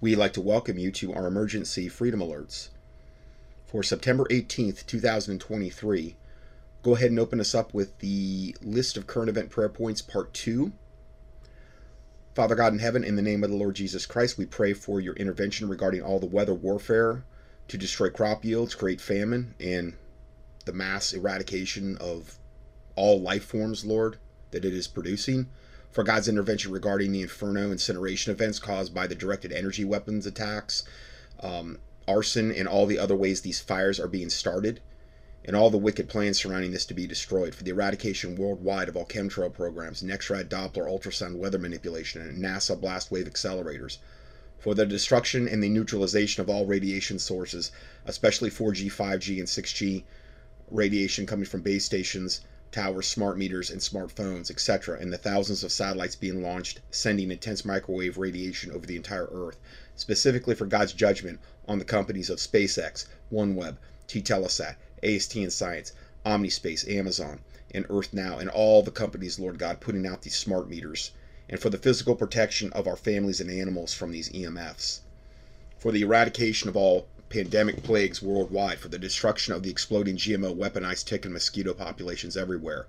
we'd like to welcome you to our emergency freedom alerts. For September 18th, 2023, go ahead and open us up with the list of current event prayer points, part 2. Father God in heaven, in the name of the Lord Jesus Christ, we pray for your intervention regarding all the weather warfare to destroy crop yields, create famine, and the mass eradication of all life forms, Lord, that it is producing for God's intervention regarding the inferno incineration events caused by the directed energy weapons attacks, um, arson, and all the other ways these fires are being started, and all the wicked plans surrounding this to be destroyed, for the eradication worldwide of all chemtrail programs, NEXRAD Doppler ultrasound weather manipulation, and NASA blast wave accelerators, for the destruction and the neutralization of all radiation sources, especially 4G, 5G, and 6G radiation coming from base stations towers, smart meters, and smartphones, etc., and the thousands of satellites being launched, sending intense microwave radiation over the entire Earth, specifically for God's judgment on the companies of SpaceX, OneWeb, T-Telesat, AST and Science, Omnispace, Amazon, and Earth Now, and all the companies, Lord God, putting out these smart meters, and for the physical protection of our families and animals from these EMFs, for the eradication of all pandemic plagues worldwide, for the destruction of the exploding GMO weaponized tick and mosquito populations everywhere,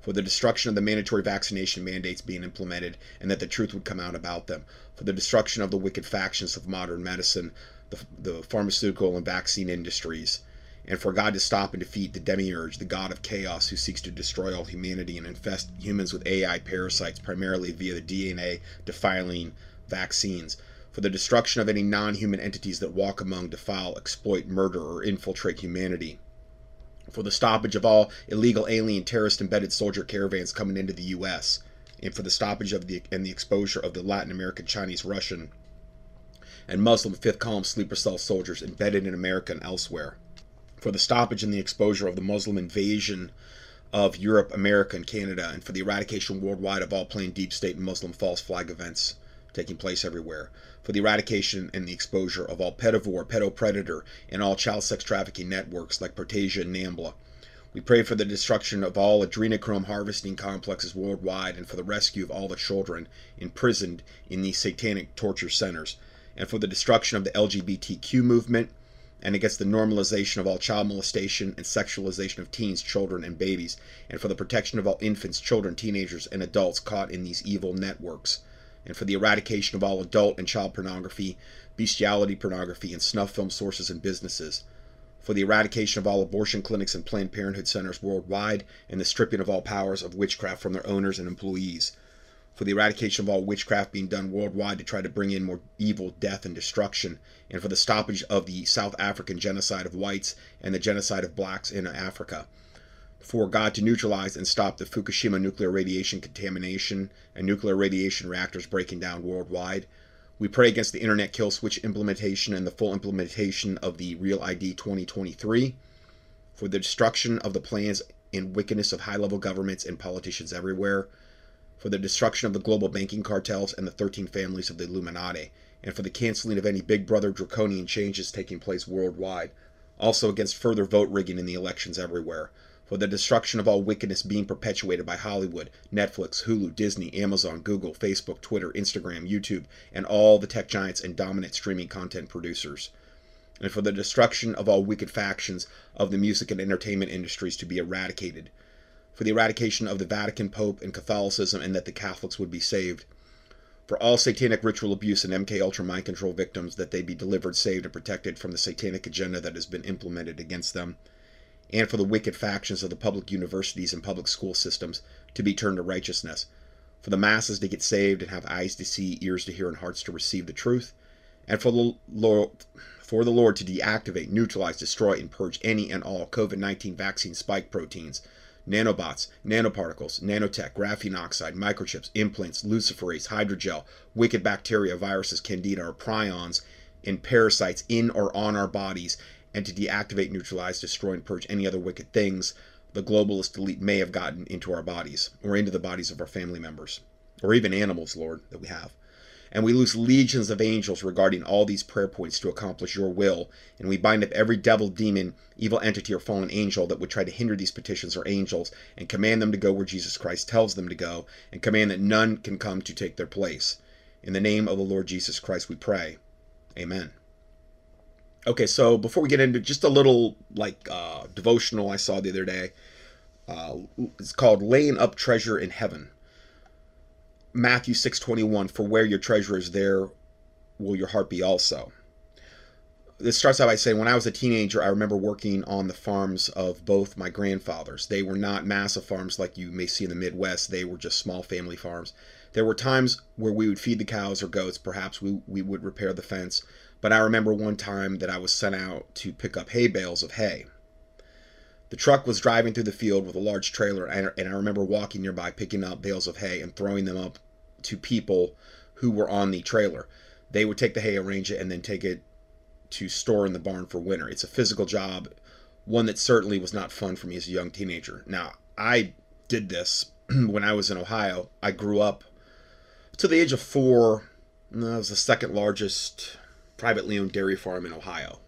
for the destruction of the mandatory vaccination mandates being implemented and that the truth would come out about them, for the destruction of the wicked factions of modern medicine, the, the pharmaceutical and vaccine industries, and for God to stop and defeat the demiurge, the god of chaos who seeks to destroy all humanity and infest humans with AI parasites primarily via the DNA defiling vaccines for the destruction of any non human entities that walk among, defile, exploit, murder, or infiltrate humanity, for the stoppage of all illegal alien terrorist embedded soldier caravans coming into the U.S., and for the stoppage of the and the exposure of the Latin American, Chinese, Russian, and Muslim fifth column sleeper cell soldiers embedded in America and elsewhere, for the stoppage and the exposure of the Muslim invasion of Europe, America, and Canada, and for the eradication worldwide of all plain deep state and Muslim false flag events taking place everywhere, for the eradication and the exposure of all pedivore, pedopredator, and all child sex trafficking networks like Prostasia and Nambla. We pray for the destruction of all adrenochrome harvesting complexes worldwide and for the rescue of all the children imprisoned in these satanic torture centers, and for the destruction of the LGBTQ movement and against the normalization of all child molestation and sexualization of teens, children, and babies, and for the protection of all infants, children, teenagers, and adults caught in these evil networks and for the eradication of all adult and child pornography, bestiality pornography, and snuff film sources and businesses, for the eradication of all abortion clinics and Planned Parenthood centers worldwide, and the stripping of all powers of witchcraft from their owners and employees, for the eradication of all witchcraft being done worldwide to try to bring in more evil, death, and destruction, and for the stoppage of the South African genocide of whites and the genocide of blacks in Africa for God to neutralize and stop the Fukushima nuclear radiation contamination and nuclear radiation reactors breaking down worldwide. We pray against the internet kill switch implementation and the full implementation of the Real ID 2023, for the destruction of the plans and wickedness of high level governments and politicians everywhere, for the destruction of the global banking cartels and the 13 families of the Illuminati, and for the canceling of any Big Brother draconian changes taking place worldwide. Also against further vote rigging in the elections everywhere for the destruction of all wickedness being perpetuated by Hollywood, Netflix, Hulu, Disney, Amazon, Google, Facebook, Twitter, Instagram, YouTube, and all the tech giants and dominant streaming content producers. And for the destruction of all wicked factions of the music and entertainment industries to be eradicated. For the eradication of the Vatican, Pope, and Catholicism, and that the Catholics would be saved. For all satanic ritual abuse and MK Ultra mind control victims, that they be delivered, saved, and protected from the satanic agenda that has been implemented against them and for the wicked factions of the public universities and public school systems to be turned to righteousness, for the masses to get saved and have eyes to see, ears to hear, and hearts to receive the truth, and for the Lord, for the Lord to deactivate, neutralize, destroy, and purge any and all COVID 19 vaccine spike proteins, nanobots, nanoparticles, nanotech, graphene oxide, microchips, implants, luciferase, hydrogel, wicked bacteria, viruses, candida, or prions, and parasites in or on our bodies and to deactivate, neutralize, destroy, and purge any other wicked things the globalist elite may have gotten into our bodies, or into the bodies of our family members, or even animals, Lord, that we have. And we lose legions of angels regarding all these prayer points to accomplish your will, and we bind up every devil, demon, evil entity, or fallen angel that would try to hinder these petitions or angels, and command them to go where Jesus Christ tells them to go, and command that none can come to take their place. In the name of the Lord Jesus Christ we pray. Amen. Okay, so before we get into just a little like uh, devotional I saw the other day, uh, it's called "Laying Up Treasure in Heaven." Matthew six twenty one. For where your treasure is, there will your heart be also. This starts out by saying, when I was a teenager, I remember working on the farms of both my grandfathers. They were not massive farms like you may see in the Midwest. They were just small family farms. There were times where we would feed the cows or goats. Perhaps we, we would repair the fence but I remember one time that I was sent out to pick up hay bales of hay. The truck was driving through the field with a large trailer, and I remember walking nearby, picking up bales of hay and throwing them up to people who were on the trailer. They would take the hay, arrange it, and then take it to store in the barn for winter. It's a physical job, one that certainly was not fun for me as a young teenager. Now, I did this when I was in Ohio. I grew up to the age of four. I was the second largest privately owned dairy farm in Ohio.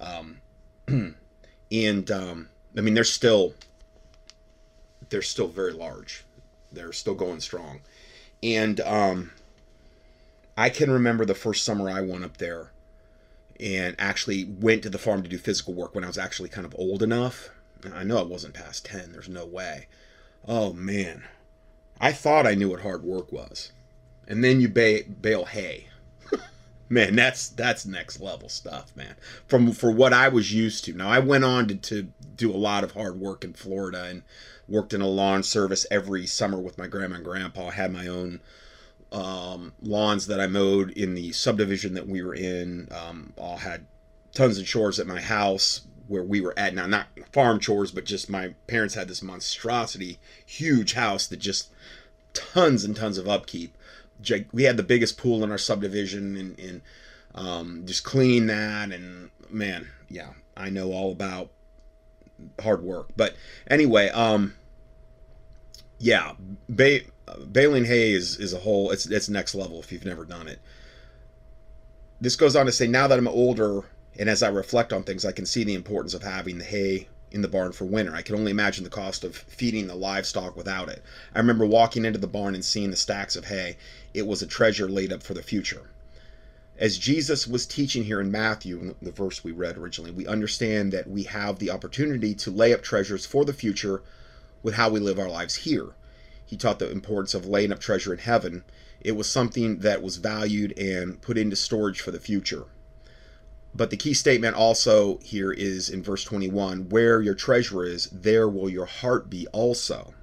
Um, and um, I mean, they're still they're still very large. They're still going strong. And um, I can remember the first summer I went up there and actually went to the farm to do physical work when I was actually kind of old enough. I know I wasn't past 10, there's no way. Oh man, I thought I knew what hard work was. And then you ba- bale hay man that's that's next level stuff man. From for what i was used to. Now i went on to, to do a lot of hard work in florida and worked in a lawn service every summer with my grandma and grandpa. I had my own um, lawns that i mowed in the subdivision that we were in. Um, all had tons of chores at my house where we were at. Now not farm chores but just my parents had this monstrosity huge house that just tons and tons of upkeep we had the biggest pool in our subdivision and, and um, just clean that and man yeah i know all about hard work. But anyway um yeah ba- baling hay is, is a whole it's it's next level if you've never done it. This goes on to say now that i'm older and as i reflect on things i can see the importance of having the hay in the barn for winter. I can only imagine the cost of feeding the livestock without it. I remember walking into the barn and seeing the stacks of hay. It was a treasure laid up for the future. As Jesus was teaching here in Matthew, the verse we read originally, we understand that we have the opportunity to lay up treasures for the future with how we live our lives here. He taught the importance of laying up treasure in heaven. It was something that was valued and put into storage for the future. But the key statement also here is in verse 21 where your treasure is, there will your heart be also.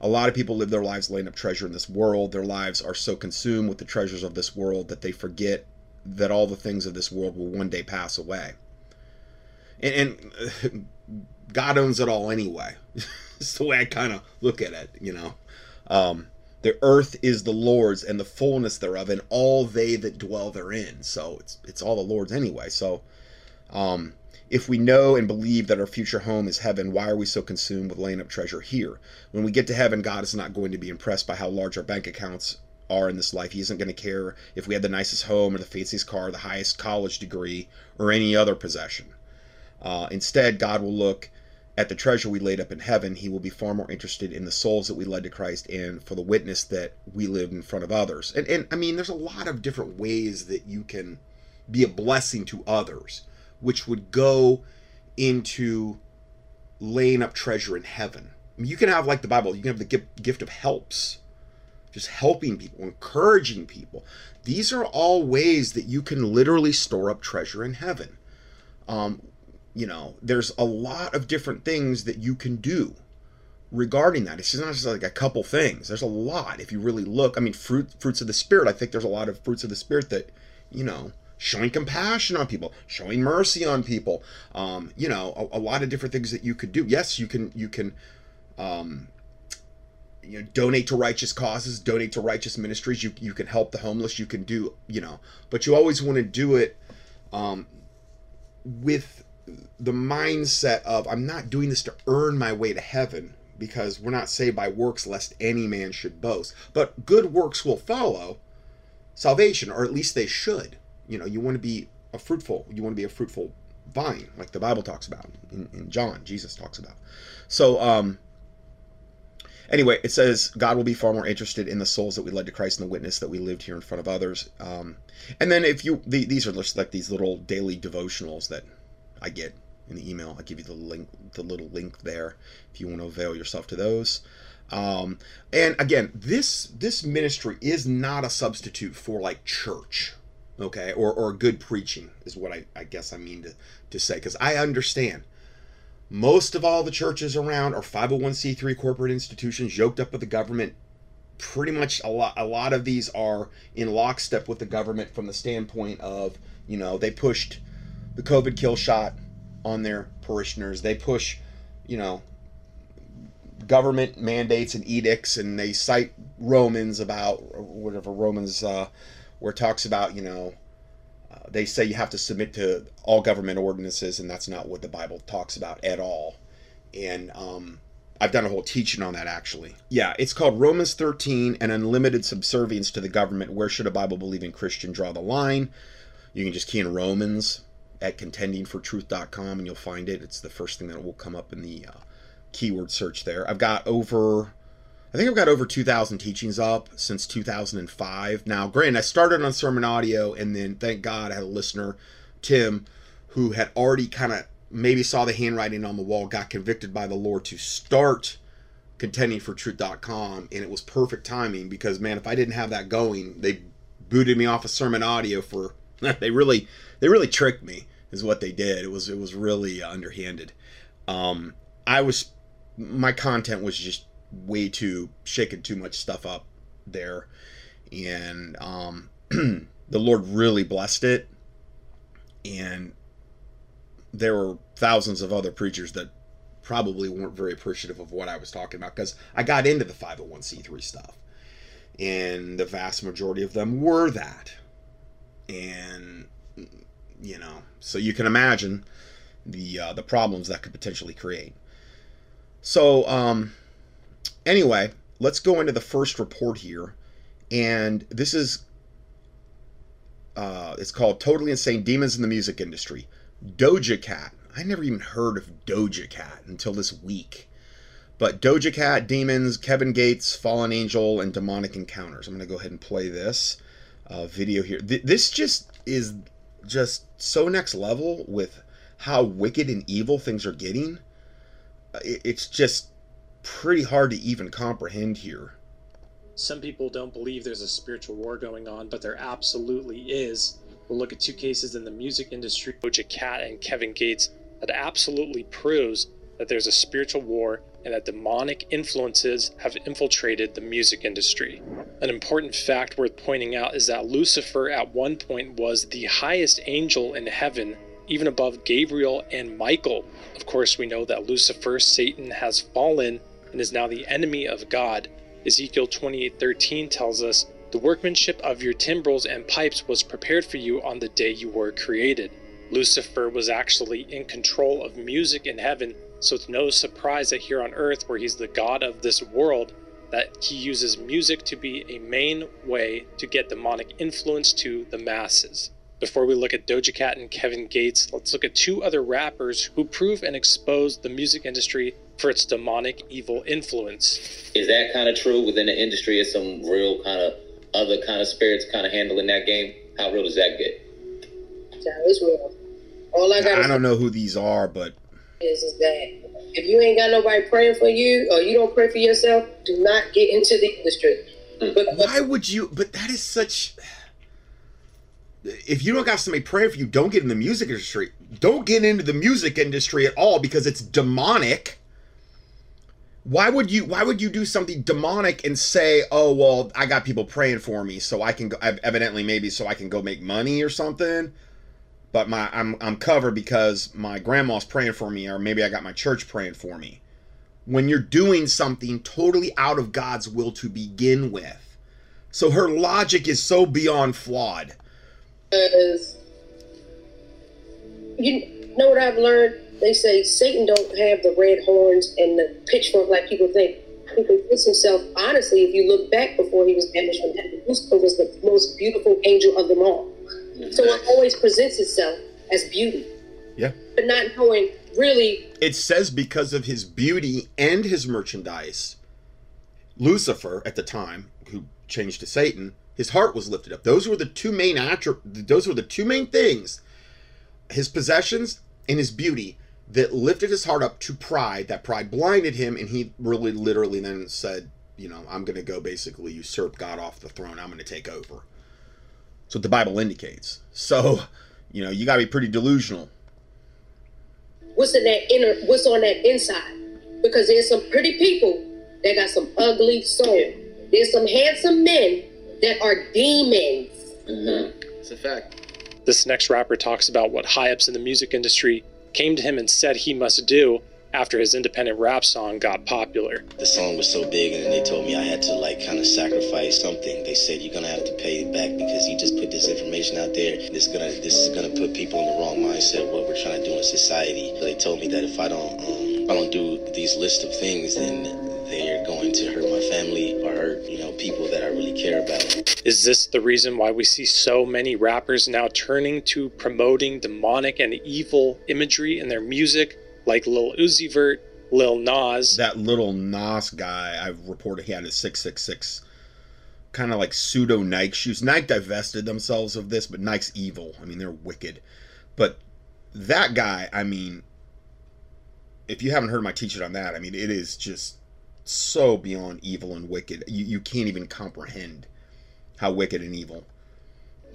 A lot of people live their lives laying up treasure in this world. Their lives are so consumed with the treasures of this world that they forget that all the things of this world will one day pass away. And, and God owns it all anyway. it's the way I kind of look at it, you know. Um, the earth is the Lord's and the fullness thereof, and all they that dwell therein. So it's it's all the Lord's anyway. So um, if we know and believe that our future home is heaven, why are we so consumed with laying up treasure here? When we get to heaven, God is not going to be impressed by how large our bank accounts are in this life. He isn't going to care if we have the nicest home or the fanciest car, the highest college degree, or any other possession. Uh, instead, God will look at the treasure we laid up in heaven, he will be far more interested in the souls that we led to Christ and for the witness that we lived in front of others. And, and I mean, there's a lot of different ways that you can be a blessing to others, which would go into laying up treasure in heaven. I mean, you can have, like the Bible, you can have the gift of helps, just helping people, encouraging people. These are all ways that you can literally store up treasure in heaven. Um, you know, there's a lot of different things that you can do regarding that. It's not just like a couple things. There's a lot if you really look. I mean, fruit fruits of the spirit. I think there's a lot of fruits of the spirit that, you know, showing compassion on people, showing mercy on people. Um, you know, a, a, lot of different things that you could do. Yes, you can you can um you know, donate to righteous causes, donate to righteous ministries. You you can help the homeless. You can do you know, but you always want to do it um, with the mindset of I'm not doing this to earn my way to heaven because we're not saved by works lest any man should boast. But good works will follow salvation, or at least they should. You know, you want to be a fruitful, you want to be a fruitful vine, like the Bible talks about in, in John, Jesus talks about. So, um, anyway, it says God will be far more interested in the souls that we led to Christ and the witness that we lived here in front of others. Um, and then if you the, these are just like these little daily devotionals that I get in the email. I give you the link, the little link there, if you want to avail yourself to those. Um, and again, this this ministry is not a substitute for like church, okay, or or good preaching is what I, I guess I mean to to say because I understand most of all the churches around are 501c3 corporate institutions yoked up with the government. Pretty much a lot a lot of these are in lockstep with the government from the standpoint of you know they pushed the COVID kill shot on their parishioners. They push, you know, government mandates and edicts, and they cite Romans about whatever Romans, uh, where it talks about, you know, uh, they say you have to submit to all government ordinances, and that's not what the Bible talks about at all. And um, I've done a whole teaching on that actually. Yeah, it's called Romans 13 and unlimited subservience to the government. Where should a Bible believing Christian draw the line? You can just key in Romans at contendingfortruth.com and you'll find it. It's the first thing that will come up in the uh, keyword search there. I've got over, I think I've got over 2,000 teachings up since 2005. Now, granted, I started on Sermon Audio and then thank God I had a listener, Tim, who had already kind of maybe saw the handwriting on the wall, got convicted by the Lord to start contendingfortruth.com and it was perfect timing because man if i didn't have that going they booted me off of sermon audio for they really they really tricked me is what they did. It was it was really underhanded. Um, I was my content was just way too shaking too much stuff up there, and um, the Lord really blessed it. And there were thousands of other preachers that probably weren't very appreciative of what I was talking about because I got into the 501c3 stuff. And the vast majority of them were that. And you know, so you can imagine the uh, the problems that could potentially create. So um, anyway, let's go into the first report here, and this is uh, it's called "Totally Insane Demons in the Music Industry." Doja Cat. I never even heard of Doja Cat until this week. But Doja Cat, Demons, Kevin Gates, Fallen Angel, and Demonic Encounters. I'm going to go ahead and play this uh, video here. Th- this just is just so next level with how wicked and evil things are getting. It's just pretty hard to even comprehend here. Some people don't believe there's a spiritual war going on, but there absolutely is. We'll look at two cases in the music industry, Doja Cat and Kevin Gates, that absolutely proves that there's a spiritual war and that demonic influences have infiltrated the music industry. An important fact worth pointing out is that Lucifer at one point was the highest angel in heaven, even above Gabriel and Michael. Of course, we know that Lucifer, Satan, has fallen and is now the enemy of God. Ezekiel 28:13 tells us, "The workmanship of your timbrels and pipes was prepared for you on the day you were created." Lucifer was actually in control of music in heaven so it's no surprise that here on Earth, where he's the god of this world, that he uses music to be a main way to get demonic influence to the masses. Before we look at Doja Cat and Kevin Gates, let's look at two other rappers who prove and expose the music industry for its demonic evil influence. Is that kind of true within the industry? Is some real kind of other kind of spirits kind of handling that game? How real does that get? Yeah, it's real. All I got. I don't know who these are, but is, is that if you ain't got nobody praying for you or you don't pray for yourself, do not get into the industry. Hmm. But, Why would you? But that is such. If you don't got somebody praying for you, don't get in the music industry. Don't get into the music industry at all because it's demonic. Why would you? Why would you do something demonic and say, "Oh well, I got people praying for me, so I can go." Evidently, maybe so I can go make money or something but my I'm I'm covered because my grandma's praying for me or maybe I got my church praying for me. When you're doing something totally out of God's will to begin with. So her logic is so beyond flawed. You know what I've learned? They say Satan don't have the red horns and the pitchfork like people think. He presents himself honestly. If you look back before he was banished from heaven, Lucifer was the most beautiful angel of them all. So it always presents itself as beauty. Yeah. But not knowing really. It says because of his beauty and his merchandise, Lucifer at the time, who changed to Satan, his heart was lifted up. Those were the two main attri- those were the two main things. His possessions and his beauty that lifted his heart up to pride. That pride blinded him, and he really literally then said, you know, I'm going to go basically usurp God off the throne. I'm going to take over. That's what the Bible indicates. So, you know, you got to be pretty delusional. What's in that inner? What's on that inside? Because there's some pretty people that got some ugly soul. There's some handsome men that are demons. Mm-hmm. It's a fact. This next rapper talks about what high ups in the music industry came to him and said he must do after his independent rap song got popular. The song was so big, and then they told me I had to like kind of sacrifice something. They said you're gonna have to pay it back because you just put this information out there. This is gonna this is gonna put people in the wrong mindset what we're trying to do in society. They told me that if I don't um, if I don't do these list of things, then they're going to hurt my family or hurt you know people that I really care about. Is this the reason why we see so many rappers now turning to promoting demonic and evil imagery in their music, like Lil Uzi Vert, Lil Nas? That little Nas guy, I've reported he had a 666 kind of like pseudo Nike shoes. Nike divested themselves of this, but Nike's evil. I mean, they're wicked. But that guy, I mean, if you haven't heard my teaching on that, I mean, it is just so beyond evil and wicked. You, you can't even comprehend how wicked and evil.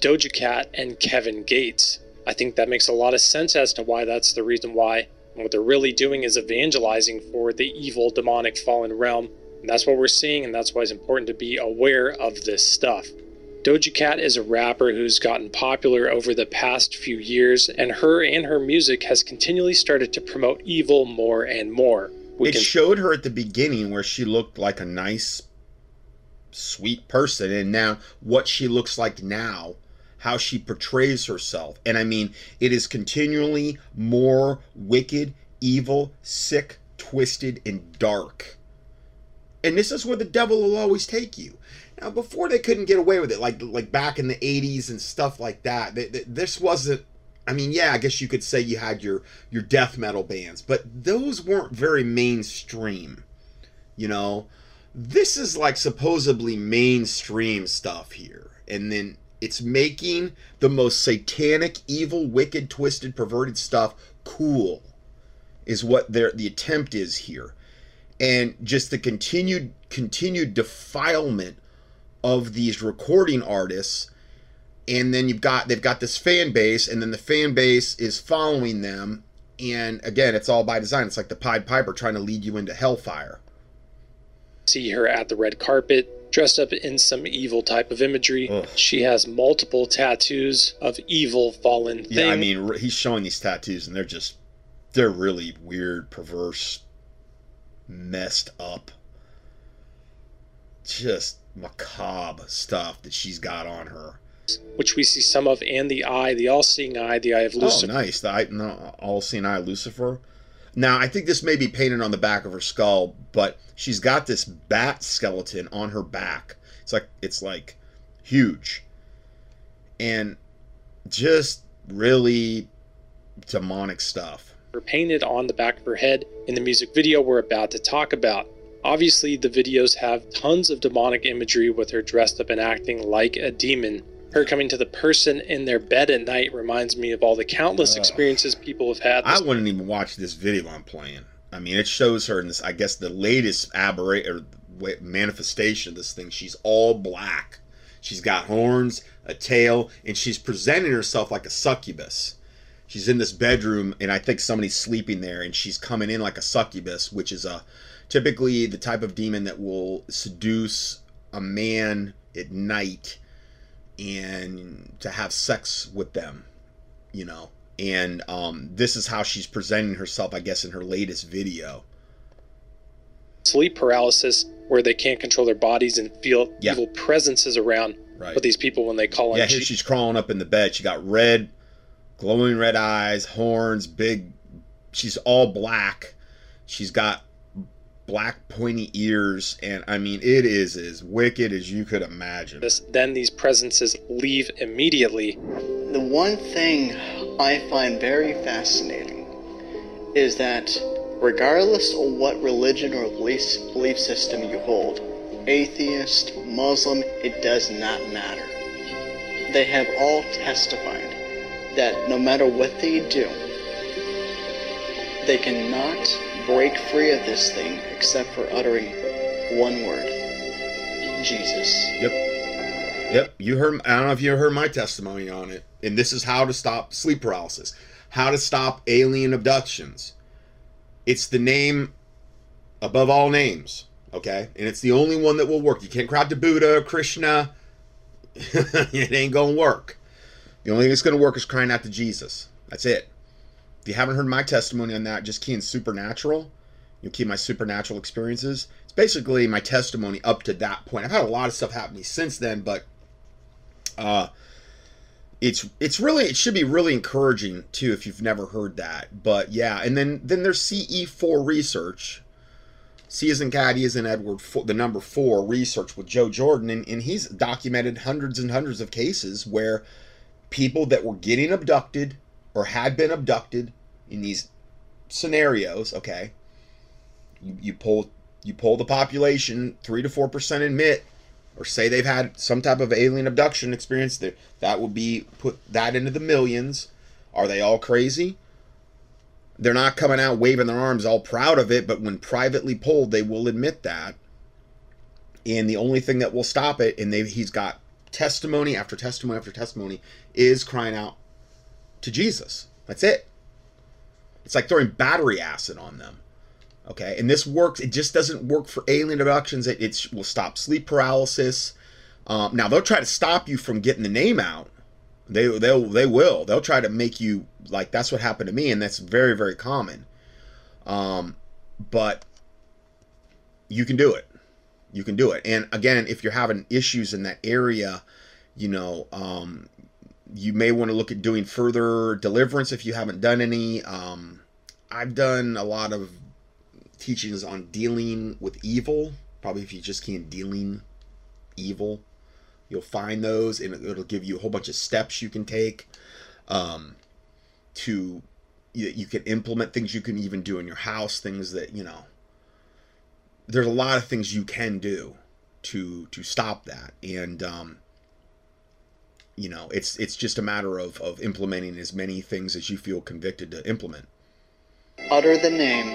Doja Cat and Kevin Gates. I think that makes a lot of sense as to why that's the reason why. And what they're really doing is evangelizing for the evil, demonic, fallen realm. And that's what we're seeing, and that's why it's important to be aware of this stuff. Doja Cat is a rapper who's gotten popular over the past few years, and her and her music has continually started to promote evil more and more. We it can showed her at the beginning where she looked like a nice, sweet person, and now what she looks like now, how she portrays herself. And I mean, it is continually more wicked, evil, sick, twisted, and dark. And this is where the devil will always take you. Now, before they couldn't get away with it, like like back in the '80s and stuff like that, th- th- this wasn't I mean, yeah, I guess you could say you had your your death metal bands, but those weren't very mainstream. You know, this is like supposedly mainstream stuff here, and then it's making the most satanic, evil, wicked, twisted, perverted stuff cool. Is what their the attempt is here, and just the continued continued defilement of these recording artists and then you've got they've got this fan base and then the fan base is following them. And again it's all by design. It's like the pied piper trying to lead you into hellfire. See her at the red carpet, dressed up in some evil type of imagery. Ugh. She has multiple tattoos of evil fallen thing. yeah i mean he's showing these tattoos and they're just they're really weird perverse messed up just macabre stuff that she's got on her which we see some of, and the eye, the all-seeing eye, the eye of oh, Lucifer. Oh, nice. The eye, no, all seeing eye Lucifer. Now, I think this may be painted on the back of her skull, but she's got this bat skeleton on her back. It's like it's like huge, and just really demonic stuff. painted on the back of her head in the music video we're about to talk about. Obviously, the videos have tons of demonic imagery with her dressed up and acting like a demon. Her coming to the person in their bed at night reminds me of all the countless experiences people have had. I wouldn't even watch this video I'm playing. I mean, it shows her in this. I guess the latest aberration or manifestation of this thing. She's all black. She's got horns, a tail, and she's presenting herself like a succubus. She's in this bedroom, and I think somebody's sleeping there, and she's coming in like a succubus, which is a typically the type of demon that will seduce a man at night and to have sex with them, you know. And um, this is how she's presenting herself, I guess, in her latest video. sleep paralysis where they can't control their bodies and feel Yeah. evil presences around. Right. But these people, when they call on Yeah, here she's crawling up in the bed. She got red, glowing red eyes, horns, big. She's all black. She's got black pointy ears, and I mean, it is as wicked as you could imagine. this, then these presences leave immediately. The one thing I find very fascinating is that regardless of what religion or belief, belief system you hold, atheist, Muslim, it does not matter. They have all testified that no matter what they do, they cannot break free of this thing except for uttering one word Jesus. Yep. Yep. You heard. I don't know if you heard my testimony on it. And this is how to stop sleep paralysis. How to stop alien abductions. It's the name above all names. Okay, and it's the only one that will work. You can't cry to Buddha, Krishna. it ain't gonna work. The only thing that's gonna work is crying out to Jesus. That's it. If you haven't heard my testimony on that, just key in supernatural. You'll key my supernatural experiences. It's basically my testimony up to that point. I've had a lot of stuff happen since then, but uh, it's it's really it should be really encouraging too if you've never heard that. But yeah, and then then there's CE4 research. C is in is in Edward, four, the number four research with Joe Jordan, and, and he's documented hundreds and hundreds of cases where people that were getting abducted or had been abducted in these scenarios, okay, you, you pull you pull the population three to four percent admit or say they've had some type of alien abduction experience that that would be put that into the millions. Are they all crazy? They're not coming out waving their arms all proud of it but when privately polled they will admit that. And the only thing that will stop it and they he's got testimony after testimony after testimony is crying out to jesus that's it it's like throwing battery acid on them Okay, and this works. It just doesn't work for alien abductions. It, it will stop sleep paralysis. Um, now they'll try to stop you from getting the name out. They they'll they will. They'll try to make you like that's what happened to me, and that's very very common. Um, but you can do it. You can do it. And again, if you're having issues in that area, you know, um, you may want to look at doing further deliverance if you haven't done any. Um, I've done a lot of teachings on dealing with evil. Probably if you just in dealing evil, you'll find those, and it'll give you a whole bunch of steps you can take um, to you, you can implement things you can even do in your house, things that you know. There's a lot of things you can do to to stop that, and um, you know it's it's just a matter of of implementing as many things as you feel convicted to implement. Utter the name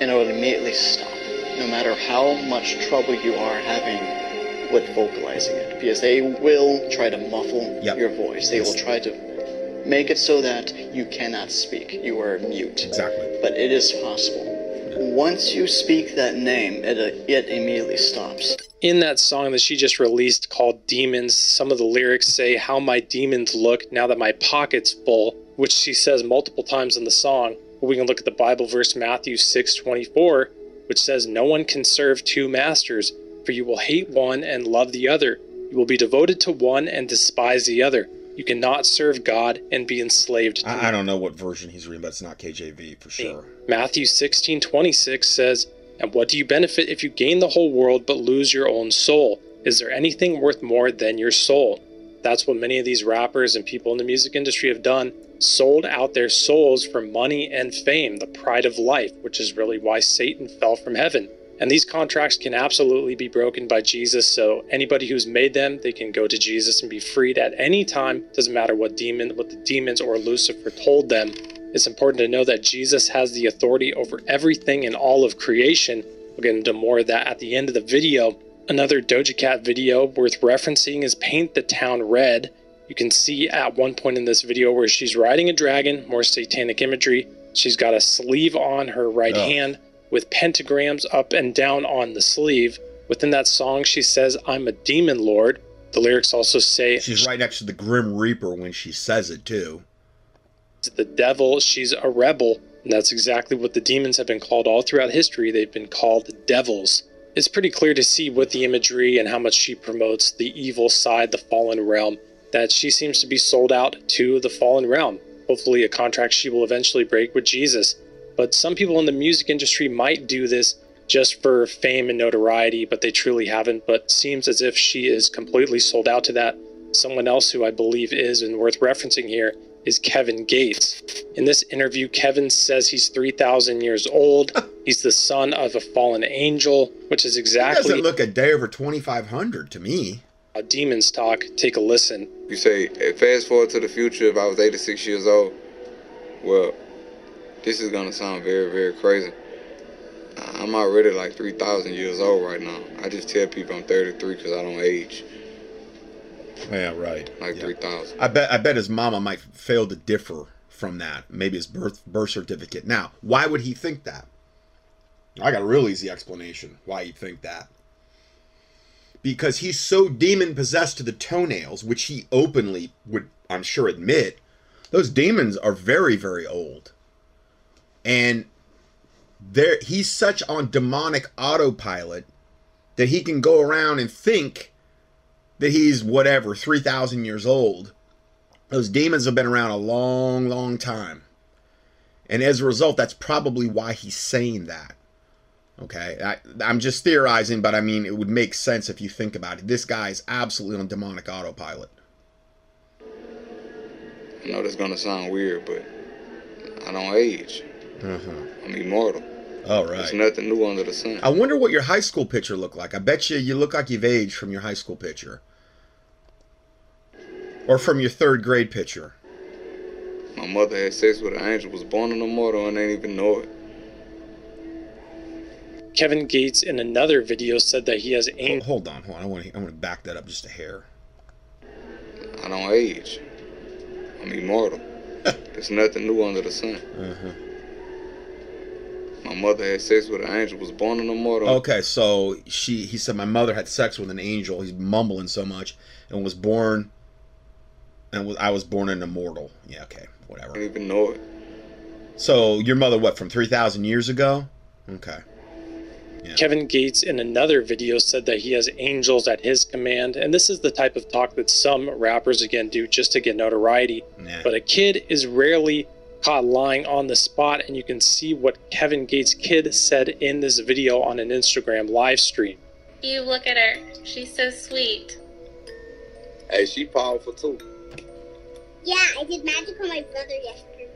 and it will immediately stop, no matter how much trouble you are having with vocalizing it, because they will try to muffle Yep. your voice. They will try to make it so that you cannot speak. You are mute. Exactly. But it is possible. Once you speak that name, it, uh, it immediately stops. In that song that she just released called Demons, some of the lyrics say, How my demons look now that my pocket's full, which she says multiple times in the song. We can look at the Bible verse Matthew 6 24, which says, No one can serve two masters, for you will hate one and love the other. You will be devoted to one and despise the other. You cannot serve God and be enslaved to I, I don't know what version he's reading, but it's not KJV for sure. Matthew 16 26 says, And what do you benefit if you gain the whole world but lose your own soul? Is there anything worth more than your soul? That's what many of these rappers and people in the music industry have done sold out their souls for money and fame, the pride of life, which is really why Satan fell from heaven. And these contracts can absolutely be broken by Jesus. So anybody who's made them, they can go to Jesus and be freed at any time. Doesn't matter what demon, what the demons or Lucifer told them. It's important to know that Jesus has the authority over everything in all of creation. We'll get into more of that at the end of the video. Another Doja Cat video worth referencing is Paint the Town Red. You can see at one point in this video where she's riding a dragon, more satanic imagery. She's got a sleeve on her right Oh. hand with pentagrams up and down on the sleeve. Within that song, she says, I'm a demon lord. The lyrics also say, She's right next to the Grim Reaper when she says it too. the devil, she's a rebel. And that's exactly what the demons have been called all throughout history. They've been called devils. It's pretty clear to see with the imagery and how much she promotes the evil side, the fallen realm, that she seems to be sold out to the fallen realm. Hopefully, a contract she will eventually break with Jesus. But some people in the music industry might do this just for fame and notoriety, but they truly haven't. But seems as if she is completely sold out to that. Someone else who I believe is and worth referencing here is Kevin Gates. In this interview, Kevin says he's 3,000 years old. he's the son of a fallen angel, which is That exactly doesn't look a day over 2,500 to me. how demons talk. Take a listen. You say, eh, fast forward to the future if I was 86 years old. Well, this is gonna sound very, very crazy. I'm already like 3,000 years old right now. I just tell people I'm 33 because I don't age Yeah, right. like Yeah. 3,000. I bet I bet his mama might fail to differ from that. Maybe his birth birth certificate. Now, why would he think that? I got a real easy explanation why he'd think that. Because he's so demon possessed to the toenails, which he openly would, I'm sure, admit. Those demons are very, very old, and there he's such on demonic autopilot that he can go around and think that he's whatever 3000 years old. Those demons have been around a long long time. And as a result that's probably why he's saying that. Okay? I, i'm just theorizing but i mean it would make sense if you think about it. This guy is absolutely on demonic autopilot. I know that's gonna sound weird, but I don't age. Uh-huh. I'm immortal. All right. There's nothing new under the sun. i wonder what your high school picture looked like i bet you you look like you've aged from your high school picture or from your third grade picture My mother had sex with an angel, was born an immortal, and ain't even know it. Kevin Gates in another video said that he has Hold- hold on hold on i want to i want to back that up just a hair I don't age. I'm immortal. There's nothing new under the sun. uh-huh. My mother had sex with an angel, was born an immortal. Okay, so she he said my mother had sex with an angel. He's mumbling so much and was born and was I was born an immortal. Yeah, okay, Whatever. I whatever. didn't even know it. So your mother what from 3000 years ago? Okay. Kevin Gates in another video said that he has angels at his command, and this is the type of talk that some rappers again do just to get notoriety. Nah. But a kid is rarely caught lying on the spot, and you can see what Kevin Gates' kid said in this video on an Instagram live stream. You look at her. She's so sweet. Hey, she powerful too. Yeah, I did magic on my brother yesterday.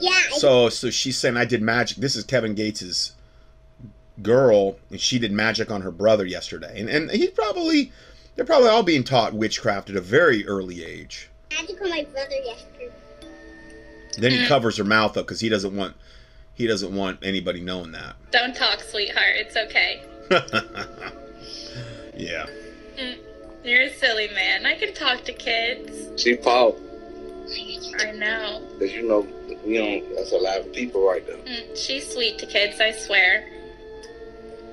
Yeah, I So so she's saying I did magic. This is Kevin Gates's girl and she did magic on her brother yesterday. And and he's probably they're probably all being taught witchcraft at a very early age. magic on my brother yesterday. Then he covers her mouth up cuz he doesn't want he doesn't want anybody knowing that. Don't talk, sweetheart. It's okay. yeah. You're a silly man. I can talk to kids. She powerful. I know. Cause you know we don't. That's a lot of people right there. Mm, She's sweet to kids, I swear.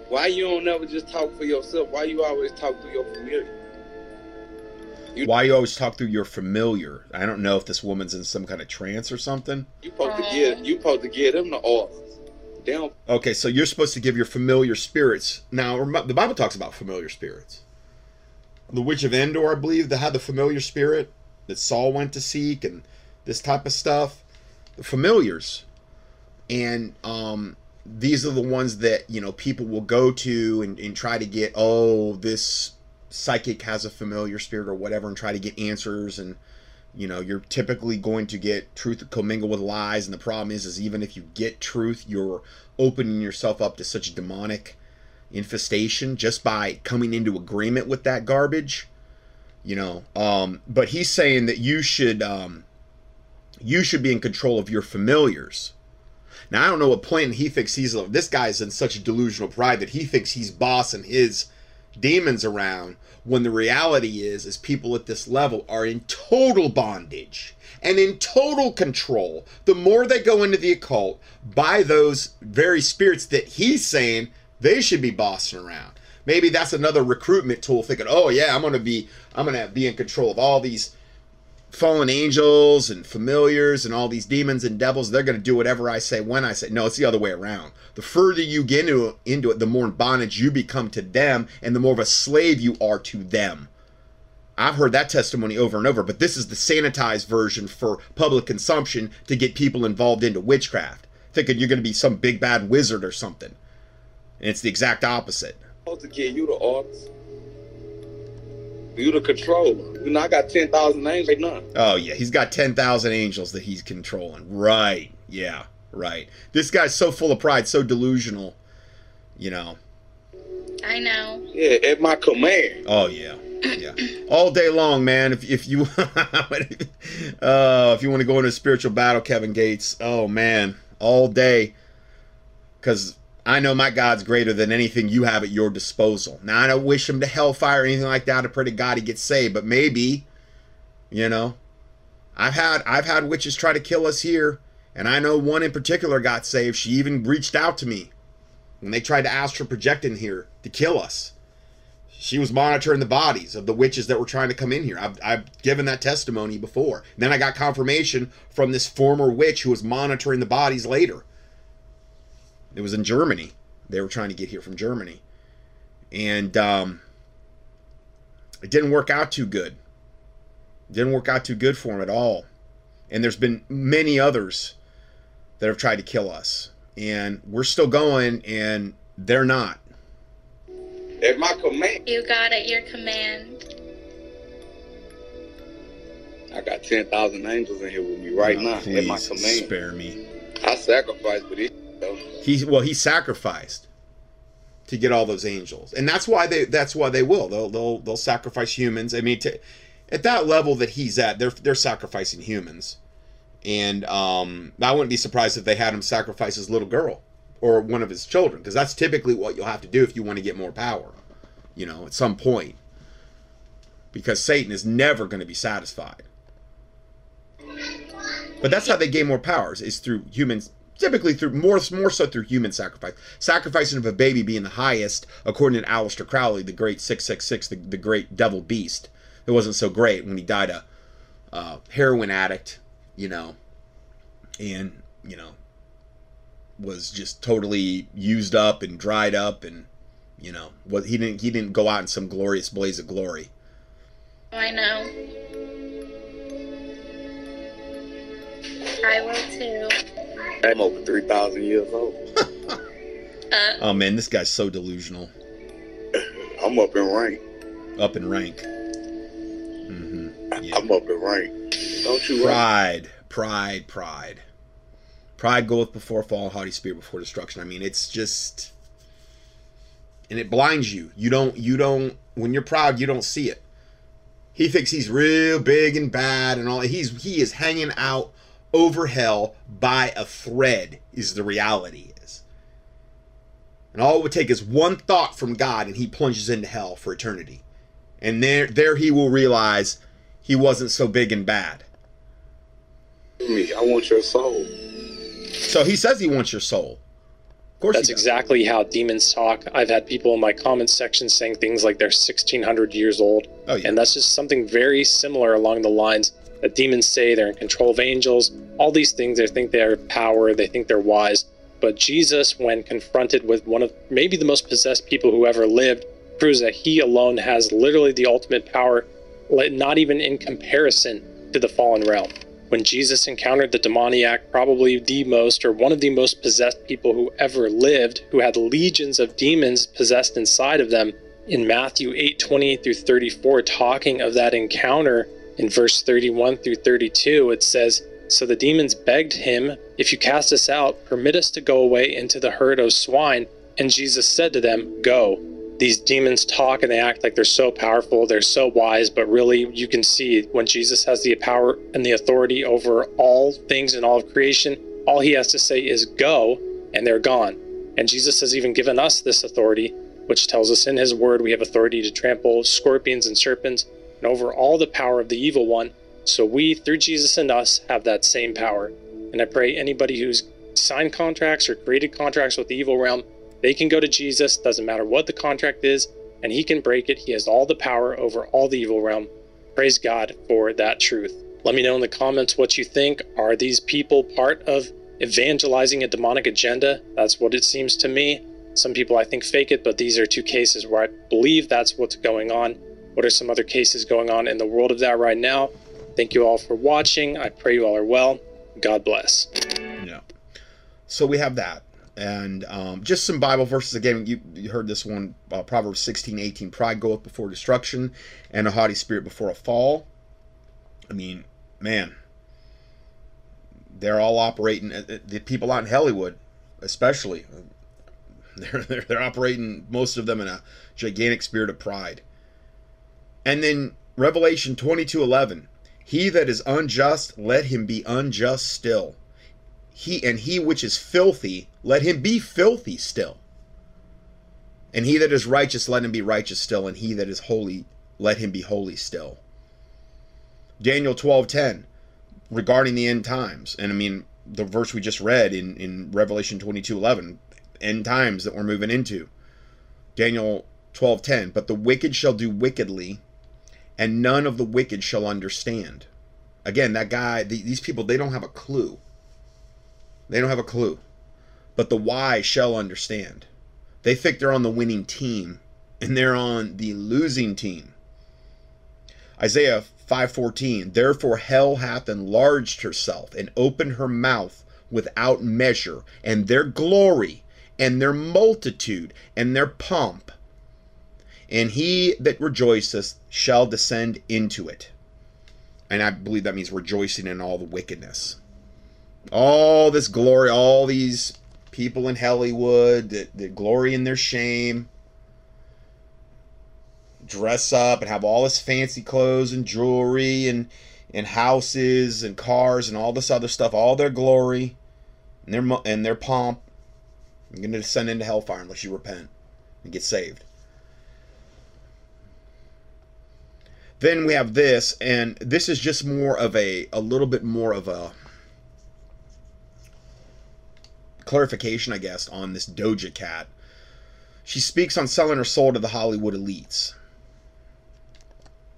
Why you don't never just talk for yourself? Why you always talk to your familiar? Why you always talk through your familiar? I don't know if this woman's in some kind of trance or something. You supposed Aw. to give. You supposed to give them the. They don't. Okay, so you're supposed to give your familiar spirits. Now, the Bible talks about familiar spirits. The Witch of Endor, I believe, that had the familiar spirit that Saul went to seek, and this type of stuff. The familiars, and um, these are the ones that you know people will go to and, and try to get. Oh, this psychic has a familiar spirit or whatever, and try to get answers and you know you're typically going to get truth commingle with lies. And the problem is is even if you get truth you're opening yourself up to such demonic infestation just by coming into agreement with that garbage you know. Um but he's saying that you should um you should be in control of your familiars. Now i don't know what point he thinks he's this guy's in such delusional pride that he thinks he's bossing his demons around when the reality is is people at this level are in total bondage and in total control. The more they go into the occult by those very spirits that he's saying they should be bossing around. Maybe that's another recruitment tool thinking oh yeah i'm gonna be i'm gonna be in control of all these fallen angels and familiars and all these demons and devils. They're to do whatever i say when i say. No it's the other way around the further you get into, into it the more in bondage you become to them and the more of a slave you are to them i've heard that testimony over and over but this is the sanitized version for public consumption to get people involved into witchcraft thinking you're going to be some big bad wizard or something and it's the exact opposite to give you the orders. You the controller. You know, I got 10,000 names right now. Oh yeah, he's got ten thousand angels that he's controlling. Right? Yeah, right. This guy's so full of pride, so delusional. You know. I know. Yeah, at my command. Oh yeah, yeah. All day long, man. If if you, uh, if you want to go into a spiritual battle, Kevin Gates. Oh man, all day. Because I know my God's greater than anything you have at your disposal. Now I don't wish him to hellfire or anything like that. I pray to God he gets saved, but maybe, you know, I've had I've had witches try to kill us here, and I know one in particular got saved. She even reached out to me when they tried to astral project in here to kill us. She was monitoring the bodies of the witches that were trying to come in here. I've, I've given that testimony before. then I got confirmation from this former witch who was monitoring the bodies later. It was in Germany. They were trying to get here from Germany. And um, it didn't work out too good. It didn't work out too good for him at all. And there's been many others that have tried to kill us. And we're still going, and they're not. At my command. You got at your command. I got 10,000 angels in here with me right Oh, now. At my command. spare me. I sacrificed for this. He well, he sacrificed to get all those angels, and that's why they that's why they will. They'll they'll they'll sacrifice humans. I mean, to, at that level that he's at, they're they're sacrificing humans, and um, I wouldn't be surprised if they had him sacrifice his little girl or one of his children, because that's typically what you'll have to do if you want to get more power. You know, at some point, because Satan is never going to be satisfied. But that's how they gain more powers is through humans, typically through more more so through human sacrifice. Sacrificing of a baby being the highest, according to Aleister Crowley, the great six six six, the the great devil beast. It wasn't so great when he died a uh, heroin addict, you know, and you know was just totally used up and dried up and you know what he didn't he didn't go out in some glorious blaze of glory. I know. I will too. I'm over 3,000 years old. Uh, Oh man, this guy's so delusional. I'm up in rank. Up in rank. mm-hmm. I'm up in rank. Don't you? Pride, pride, pride. Pride goeth before fall, haughty spirit before destruction. I mean, it's just and it blinds you. You don't you don't when you're proud, you don't see it. He thinks he's real big and bad and all he's he is hanging out over hell by a thread is the reality is. And all it would take is one thought from God and he plunges into hell for eternity. And there there he will realize he wasn't so big and bad. Me, I want your soul. So he says he wants your soul. Of course, That's exactly how demons talk. I've had people in my comment section saying things like they're 1600 years old. Oh, yeah. And that's just something very similar along the lines that demons say they're in control of angels. All these things, they think they're power, they think they're wise. But Jesus, when confronted with one of maybe the most possessed people who ever lived, proves that he alone has literally the ultimate power, not even in comparison to the fallen realm. When Jesus encountered the demoniac, probably the most or one of the most possessed people who ever lived, who had legions of demons possessed inside of them, in Matthew 8 28 through 34, talking of that encounter in verse 31 through 32, it says, So the demons begged him, If you cast us out, permit us to go away into the herd of swine. And Jesus said to them, Go. These demons talk and they act like they're so powerful, they're so wise, but really you can see when Jesus has the power and the authority over all things in all of creation, all he has to say is go, and they're gone. And Jesus has even given us this authority, which tells us in his word we have authority to trample scorpions and serpents and over all the power of the evil one. So we, through Jesus and us, have that same power. And I pray anybody who's signed contracts or created contracts with the evil realm, they can go to Jesus, doesn't matter what the contract is, and he can break it. He has all the power over all the evil realm. Praise God for that truth. Let me know in the comments what you think. Are these people part of evangelizing a demonic agenda? That's what it seems to me. Some people I think fake it, but these are two cases where I believe that's what's going on. What are some other cases going on in the world of that right now? Thank you all for watching. I pray you all are well. God bless. Yeah. So we have that. And um, just some Bible verses again. You, you heard this one, uh, Proverbs 16, 18. Pride goeth before destruction, and a haughty spirit before a fall. I mean, man, they're all operating. uh, uh, The people out in Hollywood, especially, they're, they're they're operating most of them in a gigantic spirit of pride. And then Revelation 22, 11. He that is unjust, let him be unjust still he and he which is filthy let him be filthy still. And he that is righteous let him be righteous still and he that is holy let him be holy still. Daniel 12:10 regarding the end times. And i mean the verse we just read in in revelation 22:11 end times that we're moving into. Daniel 12:10 but the wicked shall do wickedly and none of the wicked shall understand. Again that guy these people they don't have a clue they don't have a clue. But the why shall understand. They think they're on the winning team and they're on the losing team. Isaiah 5:14 Therefore hell hath enlarged herself and opened her mouth without measure and their glory and their multitude and their pomp and he that rejoiceth shall descend into it. And I believe that means rejoicing in all the wickedness all this glory, all these people in Hollywood that, that glory in their shame, dress up and have all this fancy clothes and jewelry and and houses and cars and all this other stuff, all their glory and their and their pomp. You're going to descend into hellfire unless you repent and get saved. Then we have this, and this is just more of a a little bit more of a clarification, I guess, on this Doja Cat. She speaks on selling her soul to the Hollywood elites.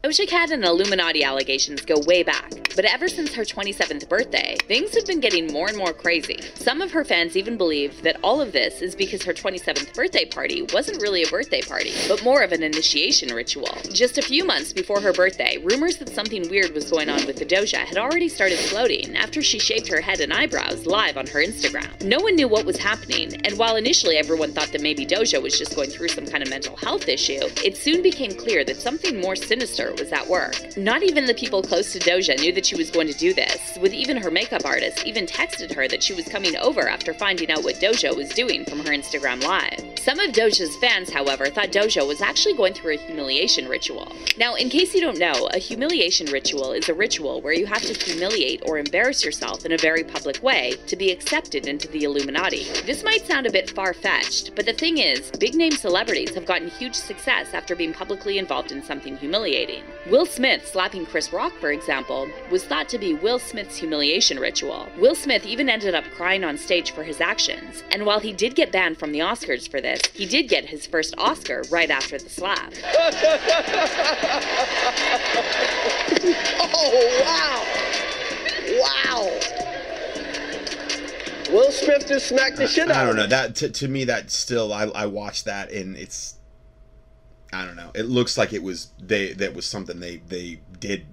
Doja Cat and Illuminati allegations go way back, but ever since her 27th birthday, things have been getting more and more crazy. Some of her fans even believe that all of this is because her 27th birthday party wasn't really a birthday party, but more of an initiation ritual. Just a few months before her birthday, rumors that something weird was going on with the Doja had already started floating after she shaved her head and eyebrows live on her Instagram. No one knew what was happening, and while initially everyone thought that maybe Doja was just going through some kind of mental health issue, it soon became clear that something more sinister was at work. Not even the people close to Doja knew that she was going to do this, with even her makeup artist even texted her that she was coming over after finding out what Doja was doing from her Instagram Live. Some of Doja's fans, however, thought Doja was actually going through a humiliation ritual. Now, in case you don't know, a humiliation ritual is a ritual where you have to humiliate or embarrass yourself in a very public way to be accepted into the Illuminati. This might sound a bit far fetched, but the thing is, big name celebrities have gotten huge success after being publicly involved in something humiliating. Will Smith slapping Chris Rock, for example, was thought to be Will Smith's humiliation ritual. Will Smith even ended up crying on stage for his actions, and while he did get banned from the Oscars for this, he did get his first Oscar right after the slap. oh, wow! Wow! Will Smith just smacked the shit out I don't know that to, to me that still I, I watched that and it's I don't know. It looks like it was they that was something they they did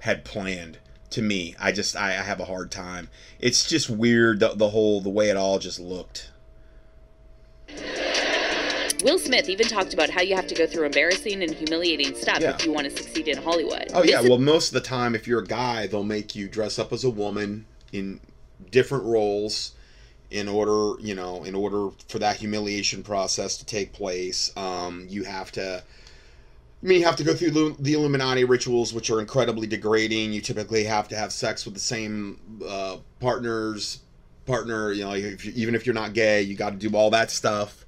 had planned to me. I just I, I have a hard time. It's just weird the, the whole the way it all just looked. Will Smith even talked about how you have to go through embarrassing and humiliating stuff Yeah. if you want to succeed in Hollywood. Oh yeah, well most of the time if you're a guy they'll make you dress up as a woman in different roles in order, you know, in order for that humiliation process to take place. Um, you have to I mean, you have to go through the Illuminati rituals, which are incredibly degrading. You typically have to have sex with the same uh, partners, partner. You know, if you, even if you're not gay, you got to do all that stuff.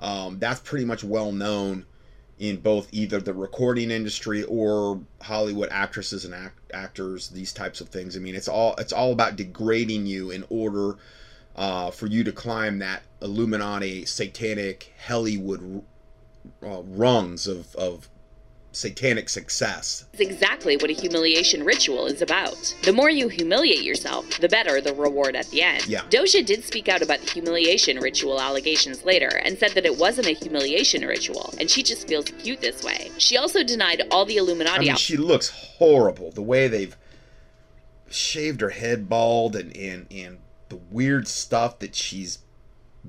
Um, that's pretty much well known in both either the recording industry or Hollywood actresses and act- actors. These types of things. I mean, it's all it's all about degrading you in order uh, for you to climb that Illuminati satanic Hollywood uh, rungs of of satanic success. It's exactly what a humiliation ritual is about. The more you humiliate yourself, the better the reward at the end. Yeah. Doja did speak out about the humiliation ritual allegations later and said that it wasn't a humiliation ritual, and she just feels cute this way. She also denied all the Illuminati. I mean, she looks horrible. The way they've shaved her head bald and and and the weird stuff that she's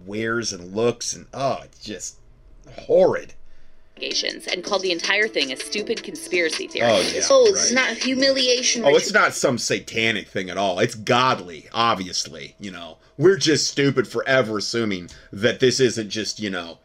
wears and looks, and oh, it's just horrid. and called the entire thing a stupid conspiracy theory. Oh yeah. Oh, it's right. not humiliation. Oh, it's not some satanic thing at all. It's godly, obviously. You know, we're just stupid forever assuming that this isn't just you know,